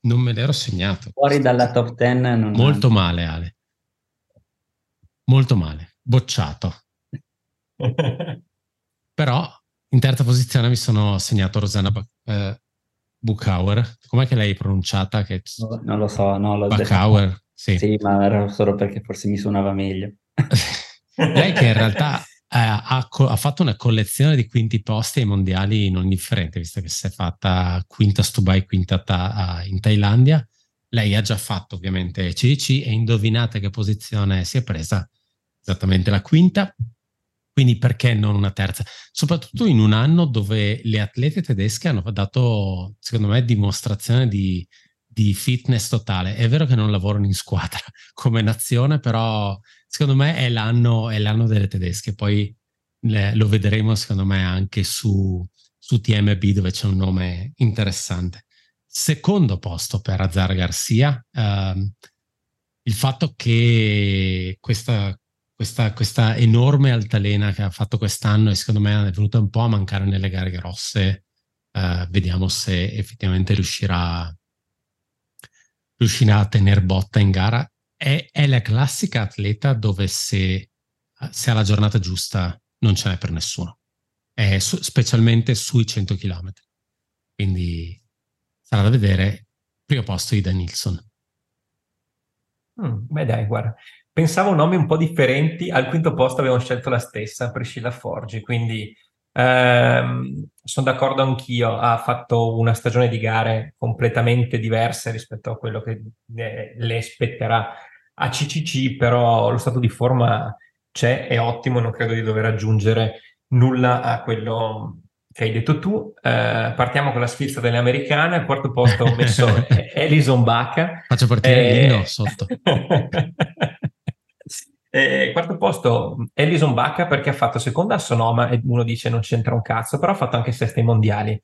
Non me l'ero segnato. Fuori dalla top 10. Non Molto male, Ale. Molto male. Bocciato. Però in terza posizione mi sono segnato Rosanna eh, Buchauer. Com'è che l'hai pronunciata? Che... No, non lo so, no, l'ho Buchauer, sì. Sì, ma era solo perché forse mi suonava meglio. Lei che in realtà ha, co- ha, fatto una collezione di quinti posti ai mondiali non indifferente, visto che si è fatta quinta a Dubai, quinta ta- in Thailandia. Lei ha già fatto ovviamente CDC e indovinate che posizione si è presa? Esattamente la quinta. Quindi perché non una terza? Soprattutto in un anno dove le atlete tedesche hanno dato, secondo me, dimostrazione di, di fitness totale. È vero che non lavorano in squadra come nazione, però secondo me è l'anno, è l'anno delle tedesche. Poi le, lo vedremo, secondo me, anche su, su TMB dove c'è un nome interessante. Secondo posto per Azar Garcia, ehm, il fatto che questa, questa, questa, enorme altalena che ha fatto quest'anno e secondo me è venuta un po' a mancare nelle gare grosse, eh, vediamo se effettivamente riuscirà, riuscirà a tenere botta in gara è, è la classica atleta dove se, se ha la giornata giusta non ce n'è per nessuno, su, specialmente sui 100 km. Quindi sarà da vedere. Primo posto Ida Nilsson. Mm, beh dai, guarda, pensavo nomi un po' differenti, al quinto posto abbiamo scelto la stessa, Priscilla Forgi, quindi ehm, sono d'accordo anch'io, ha fatto una stagione di gare completamente diverse rispetto a quello che le, le spetterà a CCC però lo stato di forma c'è, è ottimo, non credo di dover aggiungere nulla a quello che hai detto tu. Eh, partiamo con la sfilza delle americane, al quarto posto ho messo Elison Baca. Faccio partire eh... l'inno sotto. Eh, quarto posto Elison Bacca perché ha fatto seconda a Sonoma e uno dice non c'entra un cazzo, però ha fatto anche sesta ai mondiali.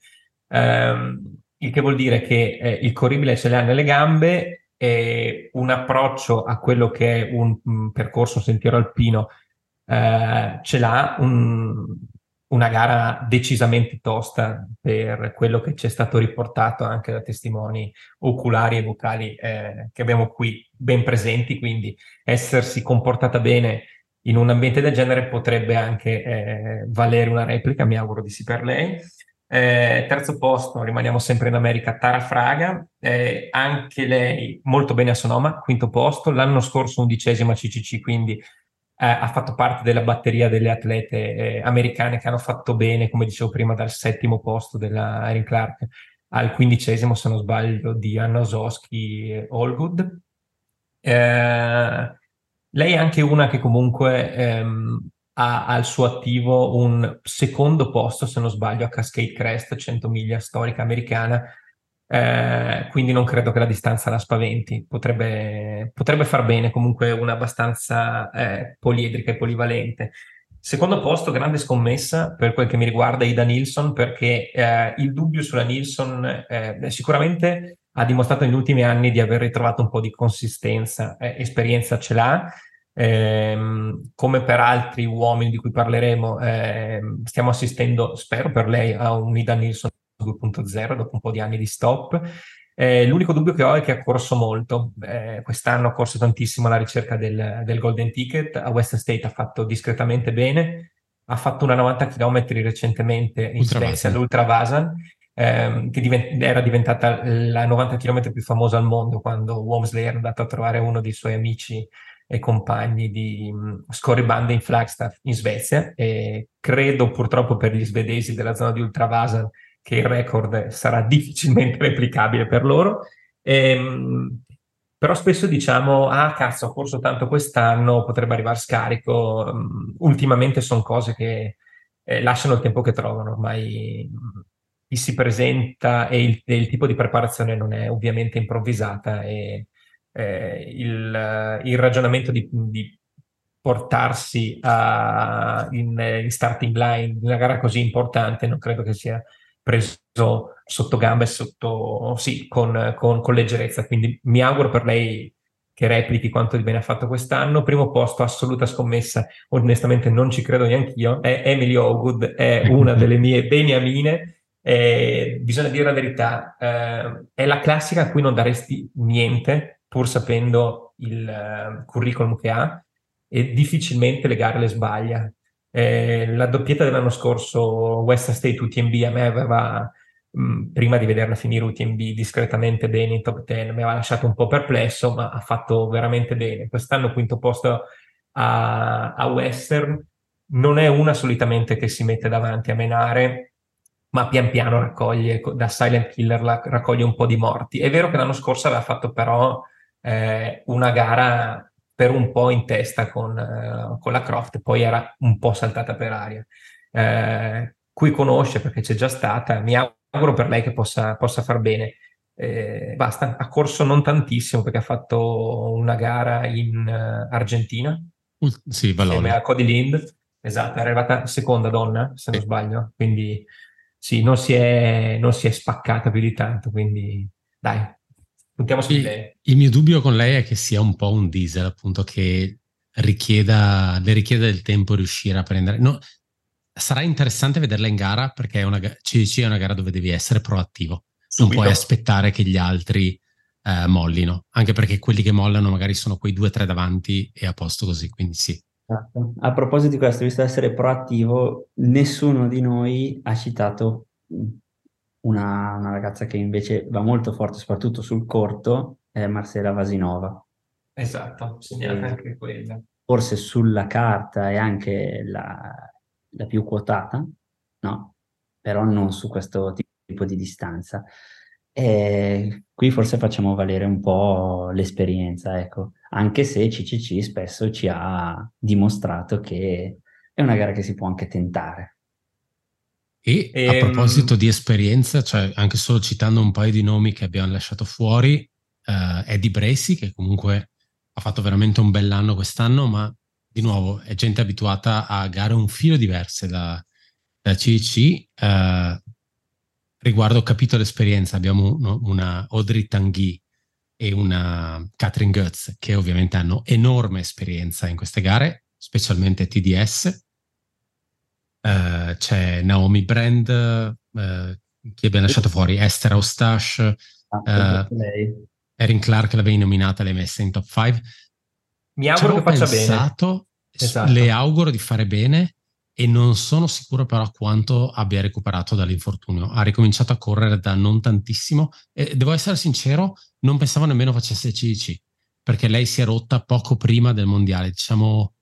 Eh, il che vuol dire che eh, il corribile ce l'ha nelle gambe e un approccio a quello che è un, un percorso, un sentiero alpino, eh, ce l'ha, un, una gara decisamente tosta per quello che ci è stato riportato anche da testimoni oculari e vocali eh, che abbiamo qui ben presenti, quindi essersi comportata bene in un ambiente del genere potrebbe anche eh, valere una replica, mi auguro di sì per lei. Eh, terzo posto, rimaniamo sempre in America, Tara Fraga, eh, anche lei molto bene a Sonoma, quinto posto, l'anno scorso undicesima CCC, quindi eh, ha fatto parte della batteria delle atlete eh, americane che hanno fatto bene, come dicevo prima, dal settimo posto della Erin Clark al quindicesimo, se non sbaglio, di Anna Osowski e Allgood. Eh, lei è anche una che comunque ehm, ha al suo attivo un secondo posto, se non sbaglio, a Cascade Crest, 100 miglia storica americana, eh, quindi non credo che la distanza la spaventi, potrebbe, potrebbe far bene, comunque una abbastanza eh, poliedrica e polivalente. Secondo posto, grande scommessa per quel che mi riguarda Ida Nilsson, perché eh, il dubbio sulla Nilsson eh, sicuramente ha dimostrato negli ultimi anni di aver ritrovato un po' di consistenza, eh, esperienza ce l'ha, ehm, come per altri uomini di cui parleremo, ehm, stiamo assistendo, spero per lei, a un Ida Nilsson 2.0 dopo un po' di anni di stop. Eh, l'unico dubbio che ho è che ha corso molto. Eh, quest'anno ha corso tantissimo alla ricerca del, del, Golden Ticket. A Western State ha fatto discretamente bene. Ha fatto una 90 km recentemente in Svezia, l'Ultra Vasan, ehm, che divent- era diventata la 90 km più famosa al mondo quando Womsley era andato a trovare uno dei suoi amici e compagni di um, scorribande in Flagstaff in Svezia. E credo purtroppo per gli svedesi della zona di Ultra Vasan che il record sarà difficilmente replicabile per loro. Ehm, però spesso diciamo, ah cazzo, ho corso tanto quest'anno, potrebbe arrivare scarico. Um, ultimamente sono cose che eh, lasciano il tempo che trovano, ormai chi si presenta e il, e il, tipo di preparazione non è ovviamente improvvisata e eh, il, il, ragionamento di, di portarsi a, in, in starting line in una gara così importante non credo che sia preso sotto gamba e sotto, sì, con, con, con, leggerezza. Quindi mi auguro per lei che replichi quanto di bene ha fatto quest'anno. Primo posto, assoluta scommessa, onestamente non ci credo neanche io, è Emily Ogood, è una delle mie beniamine. Eh, bisogna dire la verità, eh, è la classica a cui non daresti niente pur sapendo il uh, curriculum che ha e difficilmente le gare le sbaglia. Eh, la doppietta dell'anno scorso, Western State UTMB, a me aveva, mh, mm, prima di vederla finire UTMB discretamente bene in top 10, mi aveva lasciato un po' perplesso, ma ha fatto veramente bene. Quest'anno quinto posto a, a Western, non è una solitamente che si mette davanti a menare, ma pian piano raccoglie, da silent killer raccoglie un po' di morti. È vero che l'anno scorso aveva fatto però eh, una gara per un po' in testa con, uh, con, la Croft, poi era un po' saltata per aria. Eh, qui conosce perché c'è già stata, mi auguro per lei che possa, possa far bene. Eh, basta, ha corso non tantissimo perché ha fatto una gara in uh, Argentina. Uh, sì, Valone. a Cody Lind, esatto, è arrivata seconda donna, se non sbaglio, quindi sì, non si, è, non si è spaccata più di tanto, quindi dai, Puntiamo su il, il mio dubbio con lei è che sia un po' un diesel, appunto, che richieda, le richieda del tempo riuscire a prendere. No, sarà interessante vederla in gara perché è una, CDC è una gara dove devi essere proattivo. Subito. Non puoi aspettare che gli altri eh, mollino, anche perché quelli che mollano magari sono quei due o tre davanti e a posto così, quindi sì. Esatto. A proposito di questo, visto essere proattivo, nessuno di noi ha citato una, una, ragazza che invece va molto forte, soprattutto sul corto, è Marcela Vasinova. Esatto, segnata anche quella. Forse sulla carta è anche la, la più quotata, no? Però non su questo tipo di distanza. E qui forse facciamo valere un po' l'esperienza, ecco, anche se CCC spesso ci ha dimostrato che è una gara che si può anche tentare. E, e a ehm, proposito di esperienza, cioè anche solo citando un paio di nomi che abbiamo lasciato fuori, uh, Eddie Bracy, che comunque ha fatto veramente un bell'anno quest'anno, ma di nuovo è gente abituata a gare un filo diverse da, da CIC. Uh, eh, riguardo capitolo esperienza, abbiamo uno, una Audrey Tanguy e una Catherine Goetz, che ovviamente hanno enorme esperienza in queste gare, specialmente TDS uh, c'è Naomi Brand, uh, chi abbiamo lasciato fuori? Esther Eustache, ah, Erin Clark l'avevi nominata, l'hai messa in top 5. Mi auguro che faccia pensato, bene. Esatto. Le auguro di fare bene e non sono sicuro però quanto abbia recuperato dall'infortunio. Ha ricominciato a correre da non tantissimo e devo essere sincero, non pensavo nemmeno facesse CDC, perché lei si è rotta poco prima del mondiale, diciamo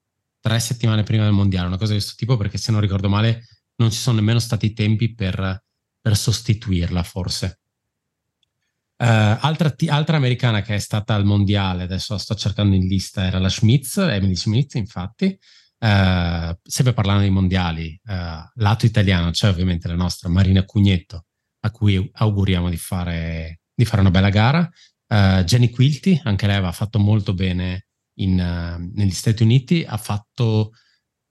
tre settimane prima del mondiale, una cosa di questo tipo, perché se non ricordo male non ci sono nemmeno stati i tempi per, per sostituirla forse. Uh, altra, altra, americana che è stata al mondiale, adesso la sto cercando in lista, era la Schmitz, Emily Schmitz infatti, Uh, sempre parlando dei mondiali, uh, lato italiano c'è ovviamente la nostra Marina Cugnetto, a cui auguriamo di fare, di fare una bella gara. Jenny Quilty, anche lei aveva fatto molto bene in, negli Stati Uniti, ha fatto,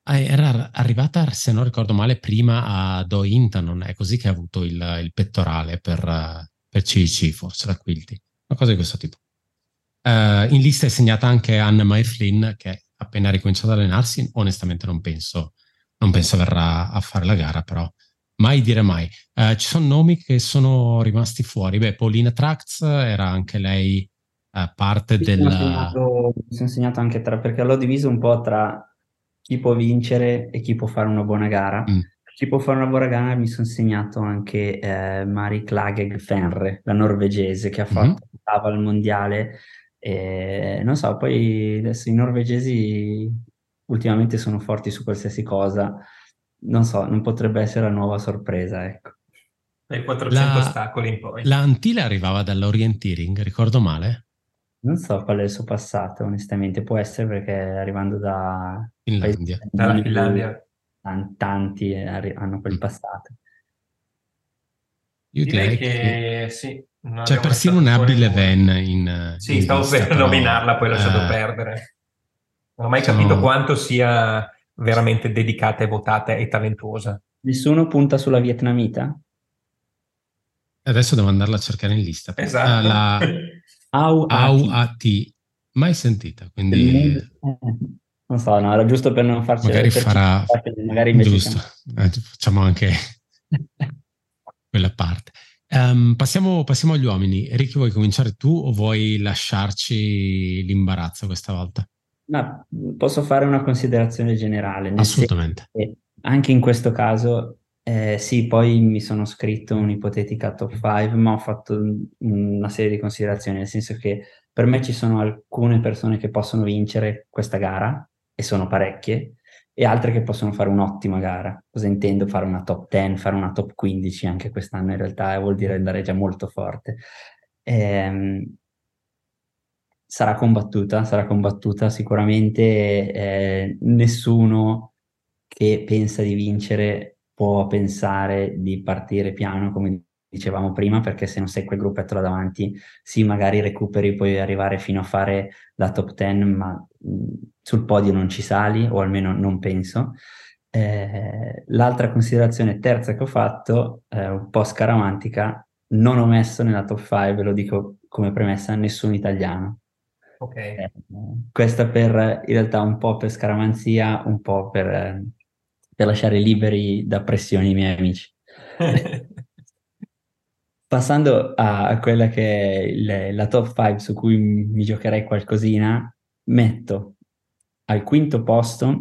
era arrivata, se non ricordo male, prima a Do Hinton, è così che ha avuto il, il pettorale per, per CIC, forse la Quilty, una cosa di questo tipo. in lista è segnata anche Anna Mai Flynn, che appena ricominciato ad allenarsi, onestamente non penso, non penso verrà a fare la gara, però mai dire mai. Uh, ci sono nomi che sono rimasti fuori. Beh, Paulina Trax era anche lei uh, parte mi del... Sono segnato, mi sono segnato anche tra, perché l'ho diviso un po' tra chi può vincere e chi può fare una buona gara. Mm. Chi può fare una buona gara mi sono segnato anche eh, Mari Klageg Fenre, la norvegese, che ha mm-hmm. fatto mm-hmm. al mondiale e non so, poi adesso i norvegesi ultimamente sono forti su qualsiasi cosa. Non so, non potrebbe essere la nuova sorpresa, ecco. Dai 400 la, ostacoli in poi. La Antilla arrivava dall'orienteering, ricordo male? Non so qual è il suo passato, onestamente. Può essere perché arrivando da... Finlandia. Dalla Finlandia. Tanti hanno quel mm. passato. Io direi, direi che, che sì, c'è persino un Abby Van in Sì, in stavo per però... nominarla, poi ho lasciato uh, perdere. Non ho mai sono... capito quanto sia veramente dedicata e votata e talentuosa. Nessuno punta sulla vietnamita? Adesso devo andarla a cercare in lista. Esatto. La Au AT, mai sentita, quindi... Eh, non so, no, era giusto per non farci... Magari farà... Magari giusto, eh, facciamo anche quella parte. Um, passiamo, passiamo, agli uomini. Ricky, vuoi cominciare tu o vuoi lasciarci l'imbarazzo questa volta? No, posso fare una considerazione generale. Assolutamente. Anche in questo caso, eh, sì, poi mi sono scritto un'ipotetica top 5, ma ho fatto una serie di considerazioni, nel senso che per me ci sono alcune persone che possono vincere questa gara, e sono parecchie, e altre che possono fare un'ottima gara. Cosa intendo? Fare una top 10, fare una top 15 anche quest'anno in realtà vuol dire andare già molto forte. Ehm, sarà combattuta, sarà combattuta sicuramente. Eh, nessuno che pensa di vincere può pensare di partire piano come dicevamo prima, perché se non sei quel gruppetto là davanti, sì, magari recuperi, puoi arrivare fino a fare la top 10, ma sul podio non ci sali, o almeno non penso. Eh, l'altra considerazione terza che ho fatto, eh, un po' scaramantica, non ho messo nella top 5, lo dico come premessa, nessun italiano. Ok. Eh, questa per, in realtà un po' per scaramanzia, un po' per, per lasciare liberi da pressioni i miei amici. Passando a quella che è il, la top 5 su cui mi giocherei qualcosina, metto al quinto posto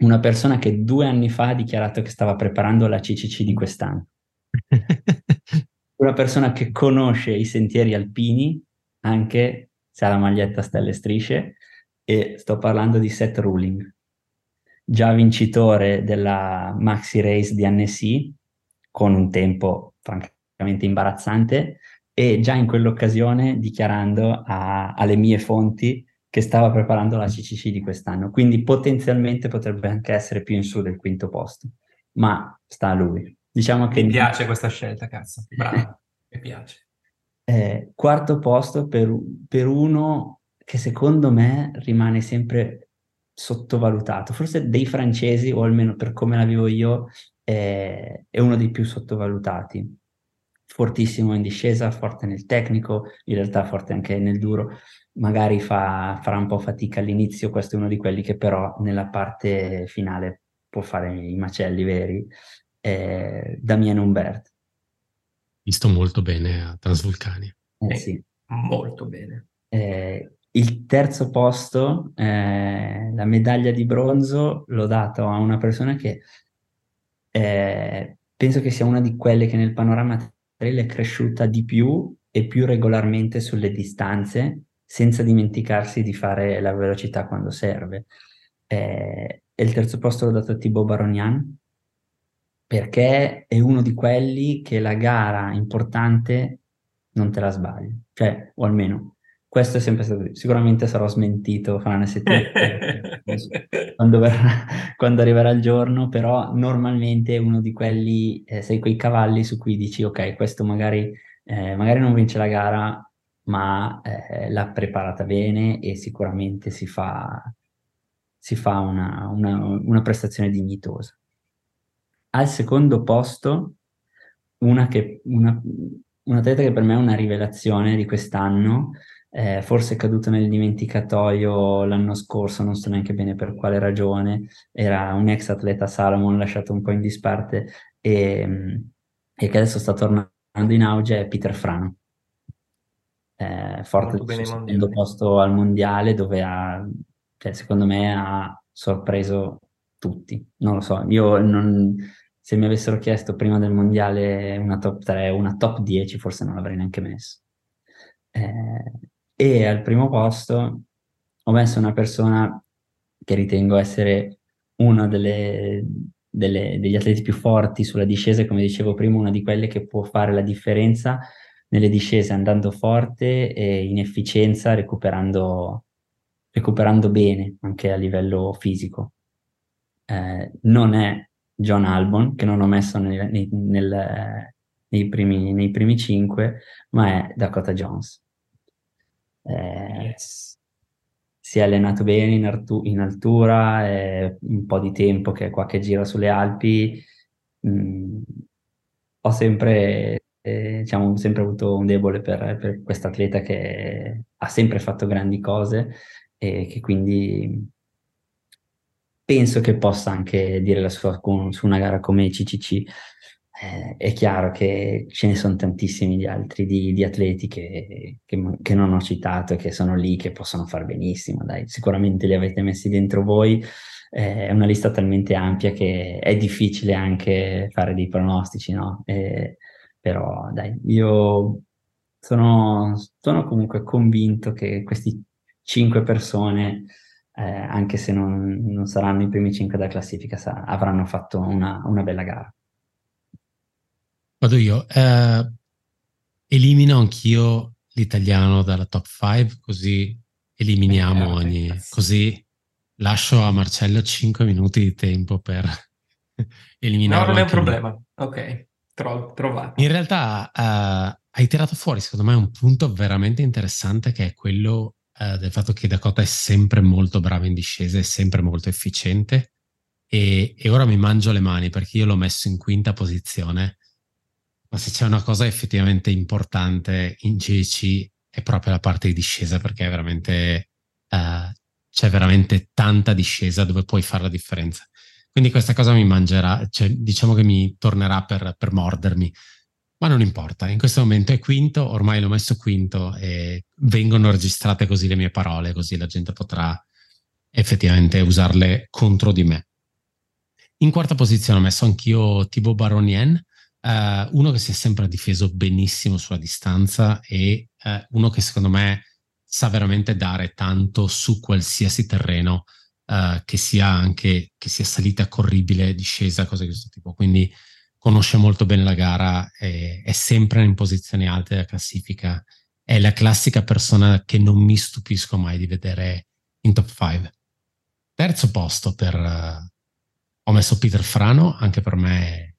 una persona che due anni fa ha dichiarato che stava preparando la CCC di quest'anno. una persona che conosce i sentieri alpini, anche se ha la maglietta stelle strisce, e sto parlando di Seth Ruling, già vincitore della Maxi Race di Annecy, con un tempo francamente imbarazzante e già in quell'occasione dichiarando a, alle mie fonti che stava preparando la CCC di quest'anno, quindi potenzialmente potrebbe anche essere più in su del quinto posto, ma sta a lui. Diciamo che mi piace questa scelta, cazzo, bravo, mi piace. Eh, quarto posto per, per uno che secondo me rimane sempre sottovalutato, forse dei francesi, o almeno per come la vivo io, è, è uno dei più sottovalutati fortissimo in discesa, forte nel tecnico, in realtà forte anche nel duro, magari fa, farà un po' fatica all'inizio, questo è uno di quelli che però nella parte finale può fare i macelli veri, è Damien Humbert. Visto molto bene a Transvulcania. Eh, sì. Molto bene. Eh, il terzo posto, eh, la medaglia di bronzo, l'ho dato a una persona che eh, penso che sia una di quelle che nel panorama trail è cresciuta di più e più regolarmente sulle distanze, senza dimenticarsi di fare la velocità quando serve. Eh, e il terzo posto l'ho dato a Thibaut Baronian, perché è uno di quelli che la gara importante non te la sbagli, cioè, o almeno questo è sempre stato, sicuramente sarò smentito fra una settimana quando, verrà, quando, arriverà il giorno, però normalmente è uno di quelli, eh, sei quei cavalli su cui dici ok, questo magari, eh, magari non vince la gara, ma eh, l'ha preparata bene e sicuramente si fa, si fa una, una, una prestazione dignitosa. Al secondo posto, una, che, una, un atleta che per me è una rivelazione di quest'anno, eh, forse è caduto nel dimenticatoio l'anno scorso, non so neanche bene per quale ragione, era un ex atleta Salomon lasciato un po' in disparte e, e che adesso sta tornando in auge, è Peter Frano. Eh, forte del secondo posto al mondiale dove ha, cioè, secondo me ha sorpreso tutti. Non lo so, io non, se mi avessero chiesto prima del mondiale una top 3, una top 10, forse non l'avrei neanche messo. Eh, e al primo posto ho messo una persona che ritengo essere uno delle, delle, degli atleti più forti sulla discesa, come dicevo prima, una di quelle che può fare la differenza nelle discese andando forte e in efficienza, recuperando, recuperando bene anche a livello fisico. Eh, non è John Albon, che non ho messo nei, nei, nel, nei, primi, nei primi cinque, ma è Dakota Jones. Eh, yes. Si è allenato bene in, artu- in altura, è un po' di tempo che è qua che gira sulle Alpi. Mm, ho sempre, eh, diciamo, sempre avuto un debole per, per questo atleta che ha sempre fatto grandi cose e che quindi penso che possa anche dire la sua con, su una gara come CCC. Eh, è chiaro che ce ne sono tantissimi di altri di, di atleti che, che, che, non ho citato e che sono lì, che possono far benissimo. Dai. Sicuramente li avete messi dentro voi. Eh, è una lista talmente ampia che è difficile anche fare dei pronostici, no? Eh, però dai, io sono, sono comunque convinto che queste cinque persone eh, anche se non, non, saranno i primi cinque della classifica, sa, avranno fatto una, una, bella gara. Vado io. Eh, elimino anch'io l'italiano dalla top 5, così eliminiamo eh, ogni... Così lascio a Marcello 5 minuti di tempo per eliminare. No, non è un problema. Ok, Tro- trovato. In realtà uh, hai tirato fuori, secondo me, un punto veramente interessante che è quello eh, del fatto che Dakota è sempre molto brava in discesa, è sempre molto efficiente e, e, ora mi mangio le mani perché io l'ho messo in quinta posizione, ma se c'è una cosa effettivamente importante in GC è proprio la parte di discesa perché veramente, eh, c'è veramente tanta discesa dove puoi fare la differenza. Quindi questa cosa mi mangerà, cioè diciamo che mi tornerà per, per mordermi ma non importa, in questo momento è quinto, ormai l'ho messo quinto e vengono registrate così le mie parole, così la gente potrà effettivamente usarle contro di me. In quarta posizione ho messo anch'io Thibaut Baronien, eh, uno che si è sempre difeso benissimo sulla distanza e eh, uno che secondo me sa veramente dare tanto su qualsiasi terreno, eh, che sia anche che sia salita corribile, discesa, cose di questo tipo. Quindi conosce molto bene la gara, è, è sempre in posizioni alte della classifica, è la classica persona che non mi stupisco mai di vedere in top 5. Terzo posto per... Uh, ho messo Peter Frano, anche per me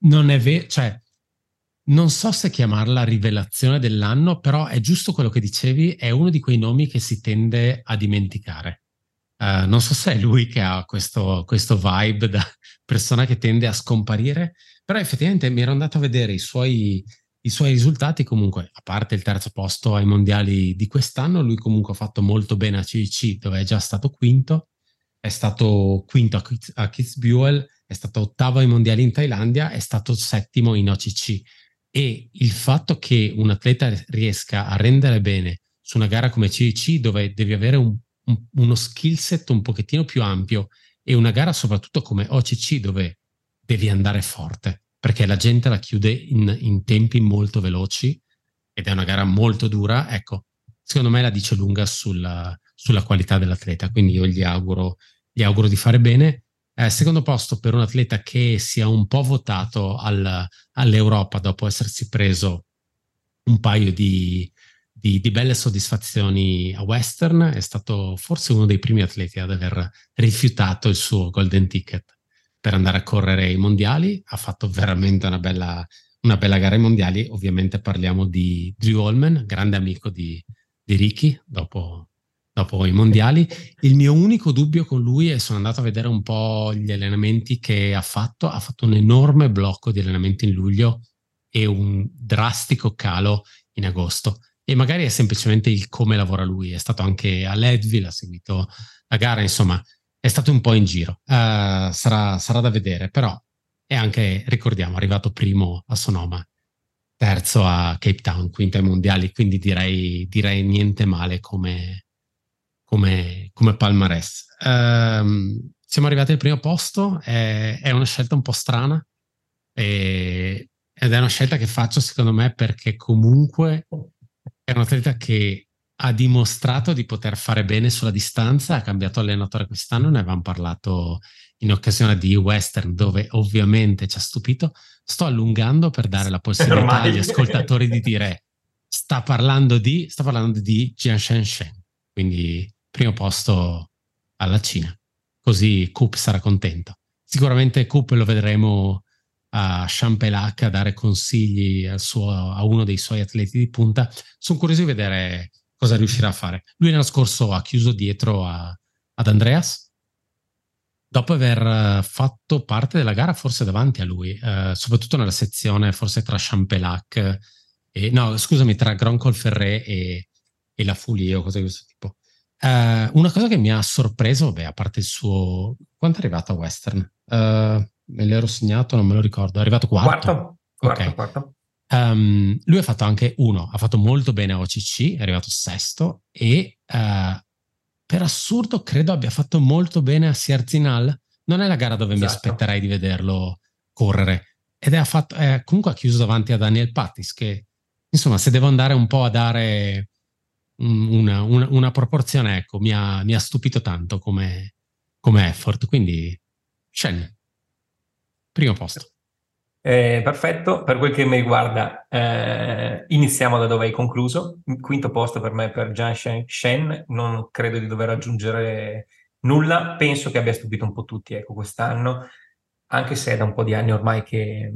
non è vero, cioè non so se chiamarla rivelazione dell'anno, però è giusto quello che dicevi, è uno di quei nomi che si tende a dimenticare. Uh, non so se è lui che ha questo, questo, vibe da persona che tende a scomparire, però effettivamente mi ero andato a vedere i suoi, i suoi risultati. Comunque, a parte il terzo posto ai mondiali di quest'anno, lui comunque ha fatto molto bene a CIC dove è già stato quinto. È stato quinto a, a Kitzbühel, è stato ottavo ai mondiali in Thailandia, è stato settimo in OCC. E il fatto che un atleta riesca a rendere bene su una gara come CEC, dove devi avere un, un, uno skill set un pochettino più ampio, e una gara soprattutto come OCC, dove devi andare forte, perché la gente la chiude in, in tempi molto veloci ed è una gara molto dura, ecco, secondo me la dice lunga sulla, sulla qualità dell'atleta, quindi io gli auguro, gli auguro di fare bene. Eh, secondo posto per un atleta che sia un po' votato al, all'Europa dopo essersi preso un paio di, di, di, belle soddisfazioni a Western, è stato forse uno dei primi atleti ad aver rifiutato il suo golden ticket per andare a correre ai mondiali, ha fatto veramente una bella, una bella gara ai mondiali, ovviamente parliamo di Drew Holman, grande amico di, di Ricky, dopo dopo i mondiali. Il mio unico dubbio con lui è sono andato a vedere un po' gli allenamenti che ha fatto. Ha fatto un enorme blocco di allenamenti in luglio e un drastico calo in agosto. E magari è semplicemente il come lavora lui. È stato anche a Leadville, ha seguito la gara, insomma, è stato un po' in giro. Uh, sarà, sarà da vedere, però è anche, ricordiamo, arrivato primo a Sonoma terzo a Cape Town, quinto ai mondiali, quindi direi, direi niente male come, come, come palmarès. Um, siamo arrivati al primo posto, è, è una scelta un po' strana e, ed è una scelta che faccio secondo me perché comunque è un atleta che ha dimostrato di poter fare bene sulla distanza, ha cambiato allenatore quest'anno, ne avevamo parlato in occasione di Western dove ovviamente ci ha stupito. Sto allungando per dare la possibilità agli ascoltatori di dire sta parlando di, sta parlando di Jian Shen Shen, quindi primo posto alla Cina. Così Coop sarà contento. Sicuramente Coop lo vedremo a Champelac a dare consigli suo, a uno dei suoi atleti di punta. Sono curioso di vedere cosa riuscirà a fare. Lui l'anno scorso ha chiuso dietro a, ad Andreas, dopo aver fatto parte della gara forse davanti a lui, eh, soprattutto nella sezione forse tra Champelac e no, scusami, tra Groncol Ferré e, e la Folie o cose di questo tipo. Uh, una cosa che mi ha sorpreso, beh, a parte il suo... Quanto è arrivato a Western? Uh, me l'ero segnato, non me lo ricordo. È arrivato quarto? Quarto, okay. quarto. Um, lui ha fatto anche uno, ha fatto molto bene a OCC, è arrivato sesto e uh, per assurdo credo abbia fatto molto bene a Sierzinal. Non è la gara dove esatto. mi aspetterei di vederlo correre. Ed è, fatto, è comunque ha chiuso davanti a Daniel Pattis che, insomma, se devo andare un po' a dare una, una, una proporzione, ecco, mi ha, mi ha stupito tanto come, come, effort. Quindi, Shen, primo posto. Eh, perfetto, per quel che mi riguarda, eh, iniziamo da dove hai concluso. Quinto posto per me per Jian Shen, Shen. non credo di dover aggiungere nulla. Penso che abbia stupito un po' tutti ecco, quest'anno, anche se è da un po' di anni ormai che,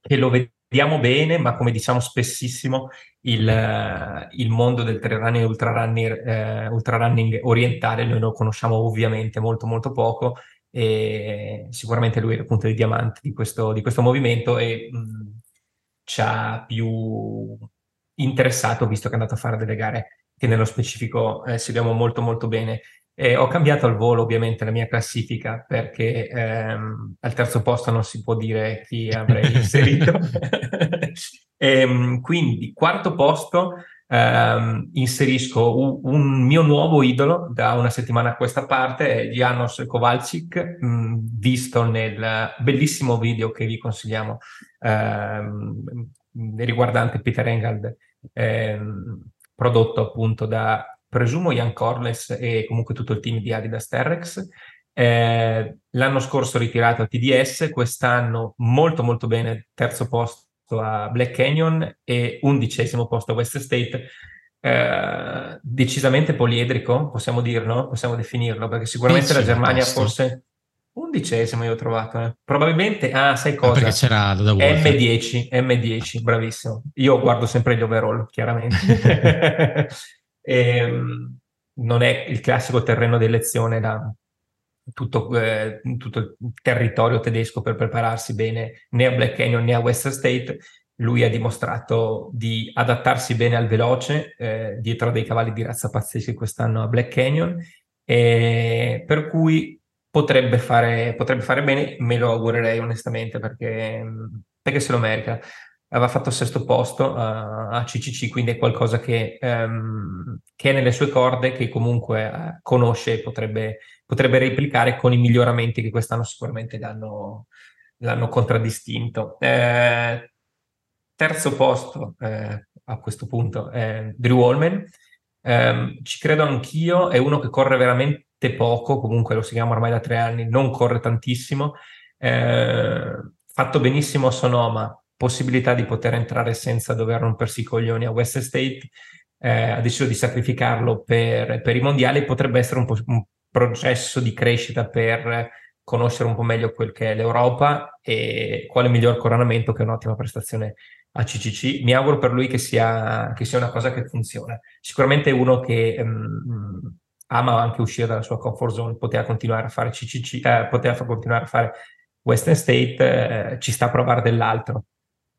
che lo vediamo bene, ma come diciamo spessissimo, il, il mondo del trail running e ultra eh, ultra running orientale noi lo conosciamo ovviamente molto molto poco e sicuramente lui è il punto di diamante di questo, di questo movimento e mh, ci ha più interessato visto che è andato a fare delle gare che nello specifico eh, seguiamo molto molto bene. E ho cambiato al volo ovviamente la mia classifica perché ehm, al terzo posto non si può dire chi avrei inserito. e, ehm, quindi quarto posto ehm, inserisco un, un, mio nuovo idolo da una settimana a questa parte, Janos Kowalczyk, mh, visto nel bellissimo video che vi consigliamo ehm, riguardante Peter Engald, ehm, prodotto appunto da presumo Ian Corless e comunque tutto il team di Adidas Terrex. Eh, l'anno scorso ritirato a TDS, quest'anno molto molto bene, terzo posto a Black Canyon e undicesimo posto a West State. Eh, decisamente poliedrico, possiamo dirlo, possiamo definirlo, perché sicuramente la Germania forse undicesimo io ho trovato. Eh. Probabilmente, ah, sai cosa? Ah, perché c'era da M10, M10, bravissimo. Io guardo sempre gli overall, chiaramente. e, ehm, non è il classico terreno di elezione da tutto, eh, tutto, il territorio tedesco per prepararsi bene né a Black Canyon né a Western State. Lui ha dimostrato di adattarsi bene al veloce, eh, dietro a dei cavalli di razza pazzeschi quest'anno a Black Canyon, E per cui potrebbe fare, potrebbe fare bene, me lo augurerei onestamente perché, perché se lo merita aveva fatto sesto posto a, a CCC, quindi è qualcosa che, um, che, è nelle sue corde, che comunque uh, conosce e potrebbe, potrebbe, replicare con i miglioramenti che quest'anno sicuramente l'hanno, l'hanno contraddistinto. Eh, terzo posto eh, a questo punto è Drew Holman. Eh, ci credo anch'io, è uno che corre veramente poco, comunque lo seguiamo ormai da tre anni, non corre tantissimo. Eh, fatto benissimo a Sonoma, possibilità di poter entrare senza dover rompersi i coglioni a West State, eh, ha deciso di sacrificarlo per, per, i mondiali, potrebbe essere un, po- un processo di crescita per conoscere un po' meglio quel che è l'Europa e quale miglior coronamento che un'ottima prestazione a CCC. Mi auguro per lui che sia, che sia una cosa che funziona. Sicuramente uno che um, ama anche uscire dalla sua comfort zone, poteva continuare a fare CCC, eh, poteva continuare a fare Western State, eh, ci sta a provare dell'altro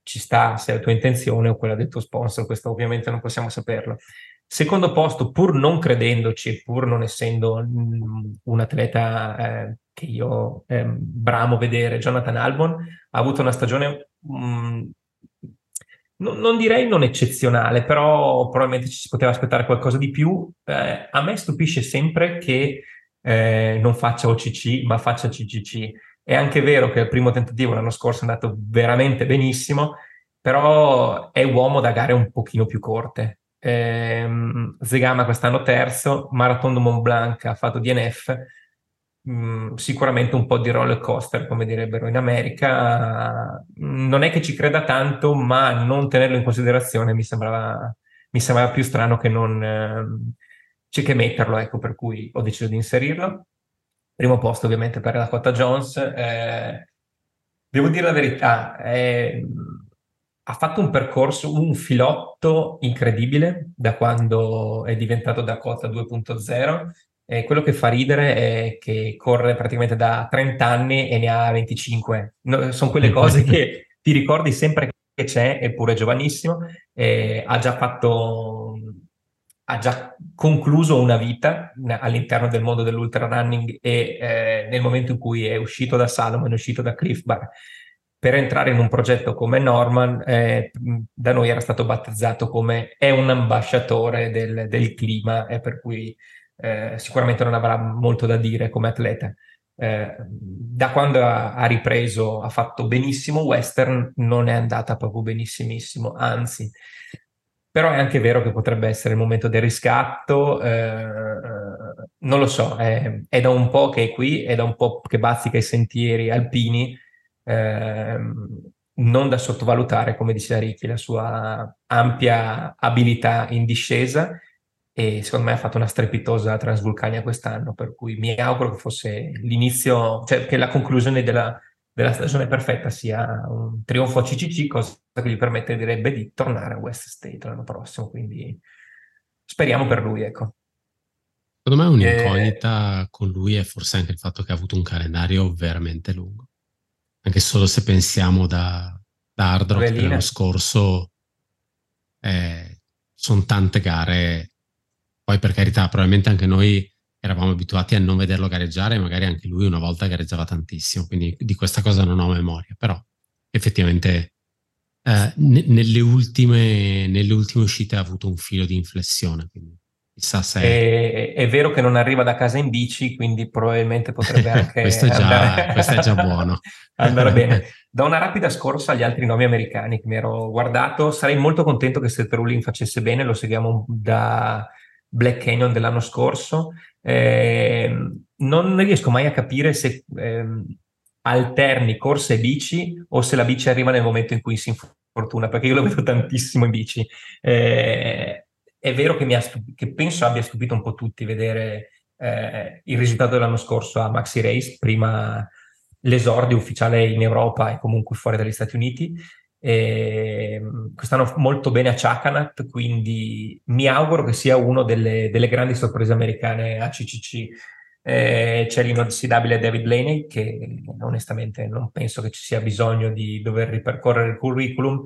ci sta se è la tua intenzione o quella del tuo sponsor, questo ovviamente non possiamo saperlo. Secondo posto, pur non credendoci pur non essendo mm, un atleta eh, che io eh, bramo vedere, Jonathan Albon ha avuto una stagione mh, mm, non, non, direi non eccezionale, però probabilmente ci si poteva aspettare qualcosa di più. Eh, a me stupisce sempre che eh, non faccia OCC, ma faccia CCC è anche vero che il primo tentativo l'anno scorso è andato veramente benissimo, però è uomo da gare un pochino più corte. Ehm, Zegama quest'anno terzo, Marathon de Mont Blanc ha fatto DNF, mh, mm, sicuramente un po' di roller coaster, come direbbero in America. Non è che ci creda tanto, ma non tenerlo in considerazione mi sembrava, mi sembrava più strano che non... Eh, c'è che metterlo, ecco, per cui ho deciso di inserirlo. Primo posto ovviamente per la Cotta Jones. Eh, devo dire la verità, eh, ha fatto un percorso, un filotto incredibile da quando è diventato Dakota 2.0. E quello che fa ridere è che corre praticamente da 30 anni e ne ha 25. No, sono quelle cose che ti ricordi sempre che c'è, eppure è giovanissimo. Eh, ha già fatto ha già concluso una vita all'interno del mondo dell'ultra running e eh, nel momento in cui è uscito da Salomon, è uscito da Cliff Bar, per entrare in un progetto come Norman, eh, da noi era stato battezzato come è un ambasciatore del, del clima e per cui eh, sicuramente non avrà molto da dire come atleta. Eh, da quando ha, ha, ripreso ha fatto benissimo western, non è andata proprio benissimissimo, anzi però è anche vero che potrebbe essere il momento del riscatto, eh, non lo so, è, è, da un po' che è qui, è da un po' che bazzica i sentieri alpini, eh, non da sottovalutare, come diceva Ricchi, la sua ampia abilità in discesa e secondo me ha fatto una strepitosa Transvulcania quest'anno, per cui mi auguro che fosse l'inizio, cioè che la conclusione della, della stagione perfetta sia un trionfo a CCC, cosa che gli permetterebbe di tornare a West State l'anno prossimo. Quindi speriamo per lui, ecco. Secondo me un'incognita e... con lui è forse anche il fatto che ha avuto un calendario veramente lungo. Anche solo se pensiamo da, da Hard Rock dell'anno scorso, eh, sono tante gare. Poi per carità, probabilmente anche noi eravamo abituati a non vederlo gareggiare, magari anche lui una volta gareggiava tantissimo, quindi di questa cosa non ho memoria, però effettivamente eh, ne- nelle, ultime, nelle, ultime, uscite ha avuto un filo di inflessione, quindi chissà se... È, è vero che non arriva da casa in bici, quindi probabilmente potrebbe anche... questo, è già, andare... questo è già buono. andare bene. Da una rapida scorsa agli altri nomi americani che mi ero guardato, sarei molto contento che Seth Rulling facesse bene, lo seguiamo da Black Canyon dell'anno scorso, eh, non riesco mai a capire se eh, alterni corsa e bici o se la bici arriva nel momento in cui si infortuna, perché io lo vedo tantissimo in bici. Eh, è vero che, stup- che, penso abbia stupito un po' tutti vedere eh, il risultato dell'anno scorso a Maxi Race, prima l'esordio ufficiale in Europa e comunque fuori dagli Stati Uniti. E ehm, quest'anno molto bene a Chakanat, quindi mi auguro che sia una delle, delle, grandi sorprese americane a CCC. Eh, c'è l'inossidabile David Laney, che onestamente non penso che ci sia bisogno di dover ripercorrere il curriculum.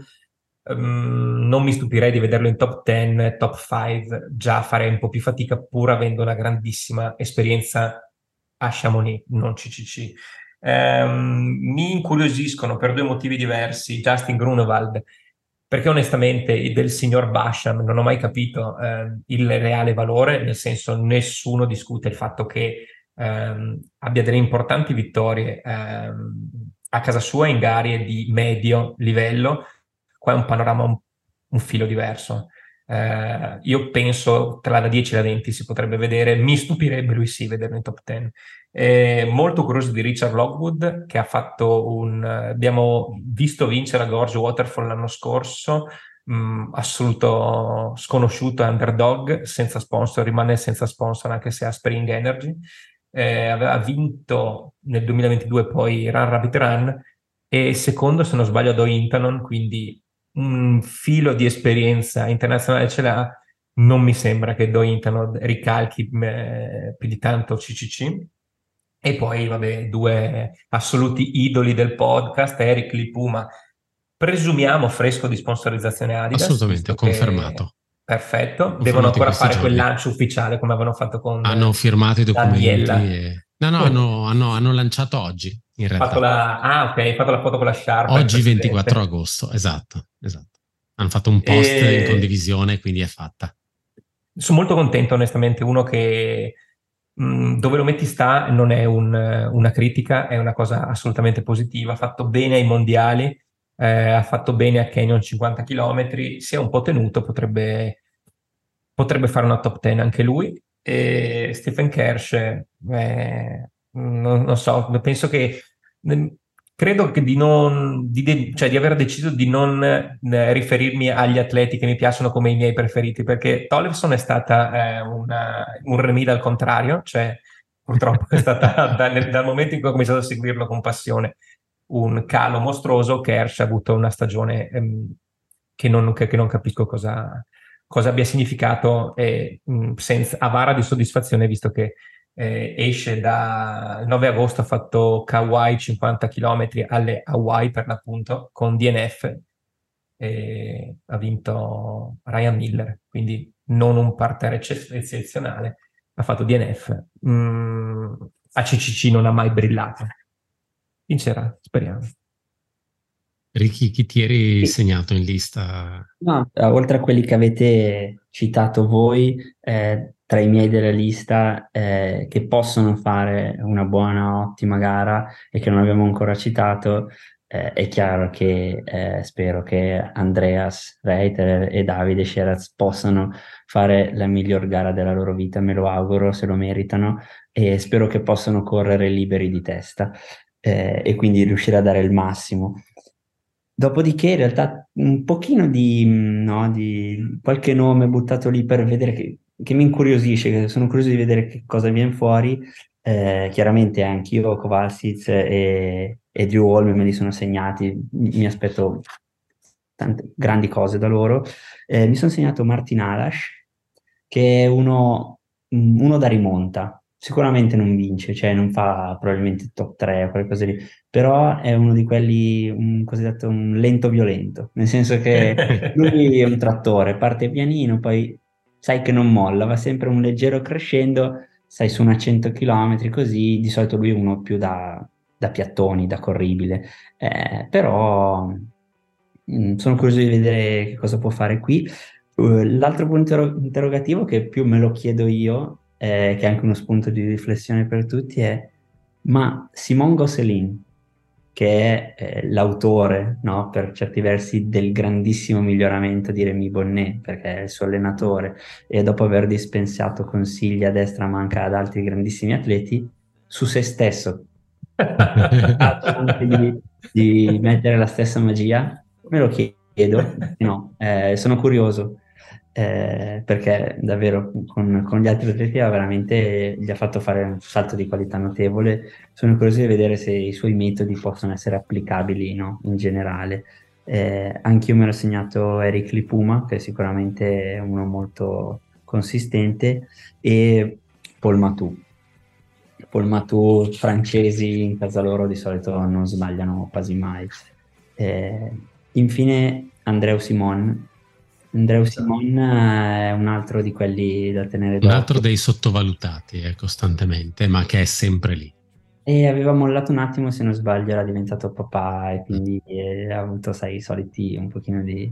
Um, non mi stupirei di vederlo in top 10, top 5, già farei un po' più fatica pur avendo una grandissima esperienza a Chamonix, non CCC. Ehm, mi incuriosiscono per due motivi diversi Justin Grunewald, perché onestamente del signor Basham non ho mai capito eh, il reale valore, nel senso nessuno discute il fatto che ehm, abbia delle importanti vittorie ehm, a casa sua in gare di medio livello, qua è un panorama un, un filo diverso. Eh, io penso tra la 10 e la 20 si potrebbe vedere, mi stupirebbe lui sì vederlo in top 10. Eh, molto curioso di Richard Lockwood che ha fatto un... abbiamo visto vincere a Gorge Waterfall l'anno scorso, mh, mm, assoluto sconosciuto underdog, senza sponsor, rimane senza sponsor anche se ha Spring Energy eh, aveva vinto nel 2022 poi Run Rabbit Run e secondo se non sbaglio ad Ointanon, quindi un filo di esperienza internazionale ce l'ha, non mi sembra che Do Intanon ricalchi eh, più di tanto CCC. E poi, vabbè, due assoluti idoli del podcast, Eric Lipuma, presumiamo fresco di sponsorizzazione Adidas. Assolutamente, ho confermato. Perfetto, devono ancora fare giorni. quel lancio ufficiale come avevano fatto con Hanno firmato i documenti. E... No, no, hanno, hanno, hanno, lanciato oggi in realtà. La... Ah, ok, hai fatto la foto con la sciarpa. Oggi 24 agosto, esatto, esatto. Hanno fatto un post e... in condivisione, quindi è fatta. Sono molto contento, onestamente, uno che mh, mm, dove lo metti sta non è un, una critica, è una cosa assolutamente positiva. Ha fatto bene ai mondiali, eh, ha fatto bene a Canyon 50 km, si è un po' tenuto, potrebbe, potrebbe fare una top 10 anche lui. E Stephen Kersh, eh, non, non, so, penso che credo che di non di, de, cioè di aver deciso di non eh, riferirmi agli atleti che mi piacciono come i miei preferiti perché Tollefson è stata eh, una, un remida al contrario cioè purtroppo è stata dal, dal momento in cui ho cominciato a seguirlo con passione un calo mostruoso, Kersh ha avuto una stagione ehm, che, non, che, che, non, capisco cosa, cosa abbia significato e mh, senza avara di soddisfazione visto che eh, esce da 9 agosto ha fatto Kauai 50 km alle Hawaii per l'appunto con DNF e ha vinto Ryan Miller quindi non un parterre eccezionale ha fatto DNF mm, a CCC non ha mai brillato vincerà, speriamo. Ricky, chi ti eri segnato in lista? No, oltre a quelli che avete citato voi, eh, tra i miei della lista eh, che possono fare una buona, ottima gara e che non abbiamo ancora citato, eh, è chiaro che eh, spero che Andreas Reiter e Davide Scheraz possano fare la miglior gara della loro vita, me lo auguro, se lo meritano e spero che possano correre liberi di testa eh, e quindi riuscire a dare il massimo. Dopodiché in realtà un pochino di, no, di qualche nome buttato lì per vedere che, che mi incuriosisce, che sono curioso di vedere che cosa viene fuori. Eh, chiaramente anch'io Kovalsic e, e Drew Holm me li sono segnati, mi aspetto tante grandi cose da loro. Eh, mi sono segnato Martin Alash, che è uno, uno da rimonta, sicuramente non vince, cioè non fa probabilmente top 3 o qualcosa lì, però è uno di quelli, un cosiddetto un lento violento, nel senso che lui è un trattore, parte pianino, poi sai che non molla, va sempre un leggero crescendo, sai su una 100 km così, di solito lui è uno più da, da piattoni, da corribile, eh, però mh, mm, sono curioso di vedere che cosa può fare qui. Uh, l'altro punto interrogativo che più me lo chiedo io eh, che è anche uno spunto di riflessione per tutti, è ma Simon Gosselin, che è eh, l'autore, no, per certi versi, del grandissimo miglioramento di Remy Bonnet, perché è il suo allenatore, e dopo aver dispensato consigli a destra manca ad altri grandissimi atleti, su se stesso. Di, di mettere la stessa magia? Me lo chiedo, no, eh, sono curioso eh, perché davvero con, con, gli altri atleti ha veramente gli ha fatto fare un salto di qualità notevole. Sono curioso di vedere se i suoi metodi possono essere applicabili no? in generale. Eh, anche io mi ero segnato Eric Lipuma, che è sicuramente uno molto consistente, e Paul Matou. Paul Matou, francesi in casa loro di solito non sbagliano quasi mai. Eh, infine Andreu Simon. Andreu esatto. Simon è un altro di quelli da tenere d'occhio. Un altro dei sottovalutati eh, costantemente, ma che è sempre lì. E aveva mollato un attimo, se non sbaglio, era diventato papà e quindi eh, ha avuto, sai, i soliti un pochino di...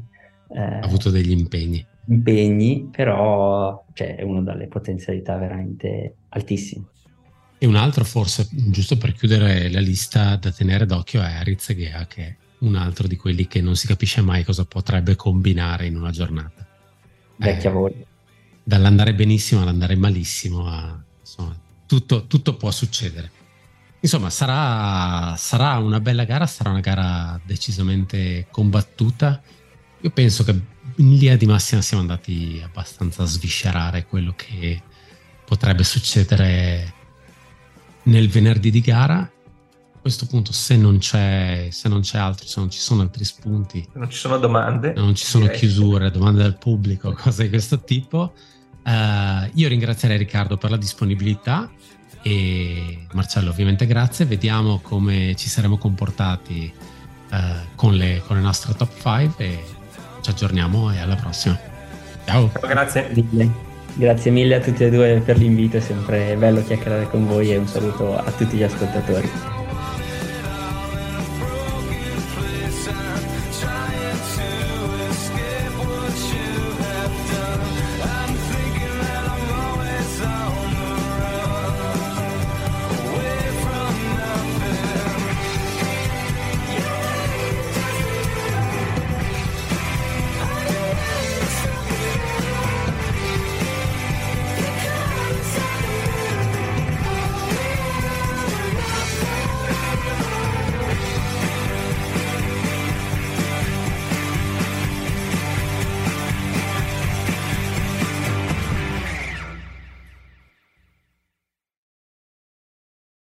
Eh, ha avuto degli impegni. Impegni, però cioè, è uno dalle potenzialità veramente altissime. E un altro, forse, giusto per chiudere la lista da tenere d'occhio, è Aritz Gea, che è un altro di quelli che non si capisce mai cosa potrebbe combinare in una giornata. Vecchia eh, voglia. Dall'andare benissimo all'andare malissimo, a, insomma, tutto, tutto, può succedere. Insomma, sarà, sarà una bella gara, sarà una gara decisamente combattuta. Io penso che in linea di massima siamo andati abbastanza a sviscerare quello che potrebbe succedere nel venerdì di gara. A questo punto, se non c'è, se non c'è altro, se non ci sono altri spunti, non ci sono domande, non ci sono direi. chiusure, domande dal pubblico, cose di questo tipo. Uh, io ringrazierei Riccardo per la disponibilità e Marcello ovviamente grazie. Vediamo come ci saremo comportati uh, con, le, con le nostre top 5 e ci aggiorniamo e alla prossima. Ciao. Grazie. Grazie mille a tutti e due per l'invito, è sempre bello chiacchierare con voi e un saluto a tutti gli ascoltatori.